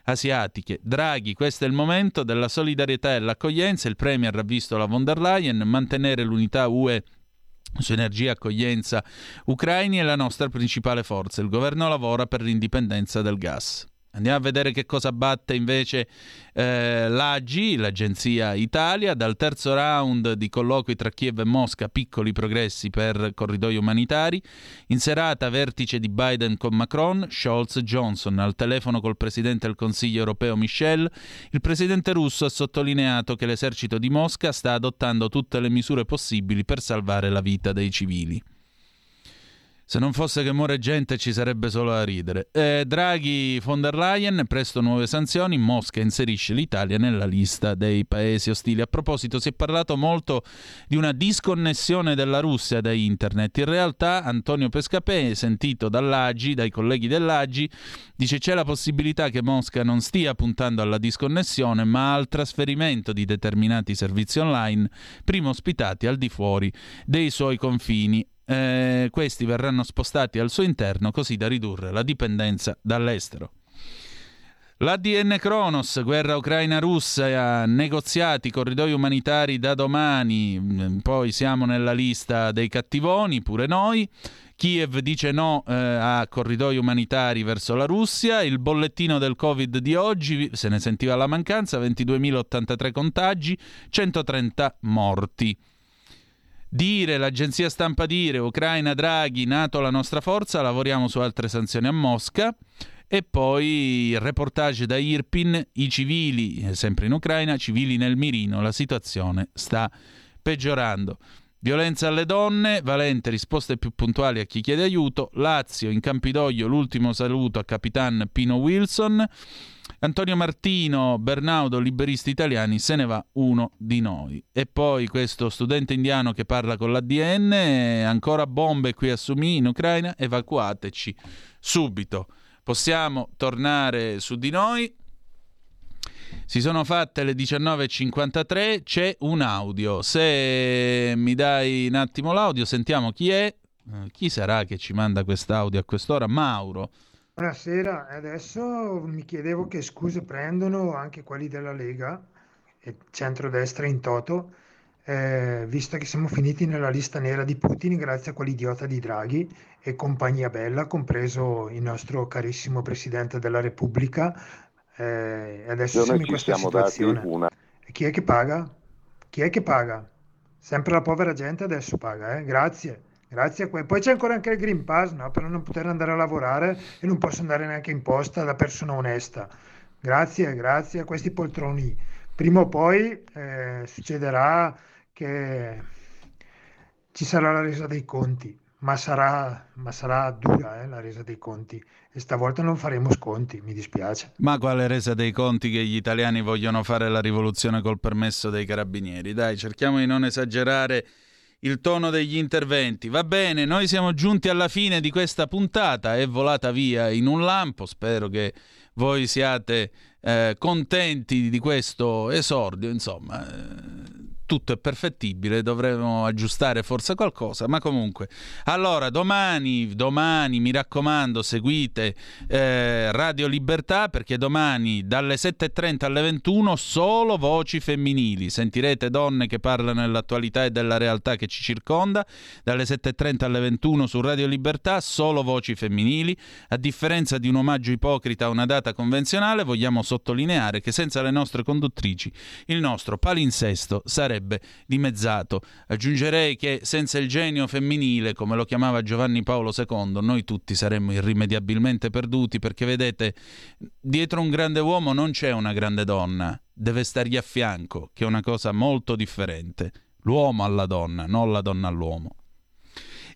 asiatiche. Draghi, questo è il momento della solidarietà e l'accoglienza. Il Premier ha visto la von der Leyen mantenere l'unità UE su energia e accoglienza ucraini è la nostra principale forza. Il governo lavora per l'indipendenza del gas. Andiamo a vedere che cosa batte invece eh, l'AGI, l'Agenzia Italia, dal terzo round di colloqui tra Kiev e Mosca, piccoli progressi per corridoi umanitari. In serata vertice di Biden con Macron, Scholz Johnson. Al telefono col Presidente del Consiglio europeo Michel, il Presidente russo ha sottolineato che l'esercito di Mosca sta adottando tutte le misure possibili per salvare la vita dei civili. Se non fosse che muore gente ci sarebbe solo da ridere. Eh, Draghi, von der Leyen, presto nuove sanzioni, Mosca inserisce l'Italia nella lista dei paesi ostili. A proposito, si è parlato molto di una disconnessione della Russia da internet. In realtà Antonio Pescapè, sentito dall'Agi, dai colleghi dell'Agi, dice c'è la possibilità che Mosca non stia puntando alla disconnessione, ma al trasferimento di determinati servizi online, prima ospitati al di fuori dei suoi confini eh, questi verranno spostati al suo interno così da ridurre la dipendenza dall'estero. L'ADN Kronos, guerra ucraina-russa, negoziati, corridoi umanitari da domani, mm, poi siamo nella lista dei cattivoni, pure noi. Kiev dice no eh, a corridoi umanitari verso la Russia. Il bollettino del Covid di oggi, se ne sentiva la mancanza, 22.083 contagi, 130 morti. Dire, l'agenzia stampa dire, Ucraina, Draghi, NATO la nostra forza, lavoriamo su altre sanzioni a Mosca. E poi il reportage da Irpin, i civili, eh, sempre in Ucraina, civili nel mirino, la situazione sta peggiorando. Violenza alle donne, Valente risposte più puntuali a chi chiede aiuto, Lazio in Campidoglio l'ultimo saluto a Capitan Pino Wilson. Antonio Martino, Bernaudo, liberisti italiani, se ne va uno di noi. E poi questo studente indiano che parla con l'ADN, ancora bombe qui a Sumi in Ucraina, evacuateci subito. Possiamo tornare su di noi. Si sono fatte le 19.53, c'è un audio. Se mi dai un attimo l'audio, sentiamo chi è. Eh, chi sarà che ci manda quest'audio a quest'ora? Mauro. Buonasera, adesso mi chiedevo che scuse prendono anche quelli della Lega e centrodestra in toto, eh, visto che siamo finiti nella lista nera di Putin grazie a quell'idiota di Draghi e compagnia bella, compreso il nostro carissimo Presidente della Repubblica. Eh, adesso siamo in questa situazione. Una... E chi è che paga? Chi è che paga? Sempre la povera gente adesso paga, eh? Grazie. Grazie a que- Poi c'è ancora anche il Green Pass, no? Per non poter andare a lavorare e non posso andare neanche in posta da persona onesta. Grazie, grazie a questi poltroni. Prima o poi eh, succederà che ci sarà la resa dei conti, ma sarà, ma sarà dura eh, la resa dei conti e stavolta non faremo sconti, mi dispiace. Ma quale resa dei conti che gli italiani vogliono fare la rivoluzione col permesso dei carabinieri? Dai, cerchiamo di non esagerare il tono degli interventi. Va bene, noi siamo giunti alla fine di questa puntata, è volata via in un lampo, spero che voi siate eh, contenti di questo esordio, insomma. Eh, tutto è perfettibile, dovremmo aggiustare forse qualcosa, ma comunque. Allora, domani, domani mi raccomando, seguite eh, Radio Libertà perché domani dalle 7.30 alle 21 solo voci femminili. Sentirete donne che parlano dell'attualità e della realtà che ci circonda. Dalle 7.30 alle 21 su Radio Libertà solo voci femminili. A differenza di un omaggio ipocrita a una data convenzionale, vogliamo sottolineare che senza le nostre conduttrici il nostro palinsesto sarebbe sarebbe dimezzato. Aggiungerei che senza il genio femminile, come lo chiamava Giovanni Paolo II, noi tutti saremmo irrimediabilmente perduti perché vedete, dietro un grande uomo non c'è una grande donna, deve stargli a fianco, che è una cosa molto differente. L'uomo alla donna, non la donna all'uomo.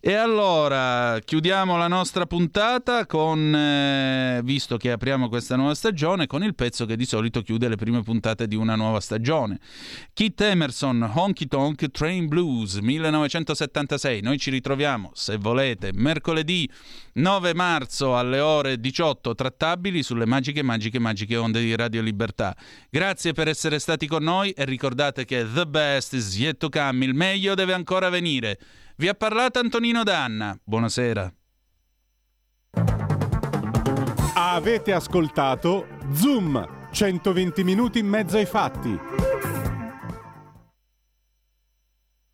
E allora chiudiamo la nostra puntata con, eh, visto che apriamo questa nuova stagione, con il pezzo che di solito chiude le prime puntate di una nuova stagione. Kit Emerson, Honky Tonk Train Blues, 1976. Noi ci ritroviamo, se volete, mercoledì 9 marzo alle ore 18, trattabili sulle magiche, magiche, magiche onde di Radio Libertà. Grazie per essere stati con noi e ricordate che the best is yet to come, il meglio deve ancora venire. Vi ha parlato Antonino Danna. Buonasera. Avete ascoltato Zoom, 120 minuti in mezzo ai fatti.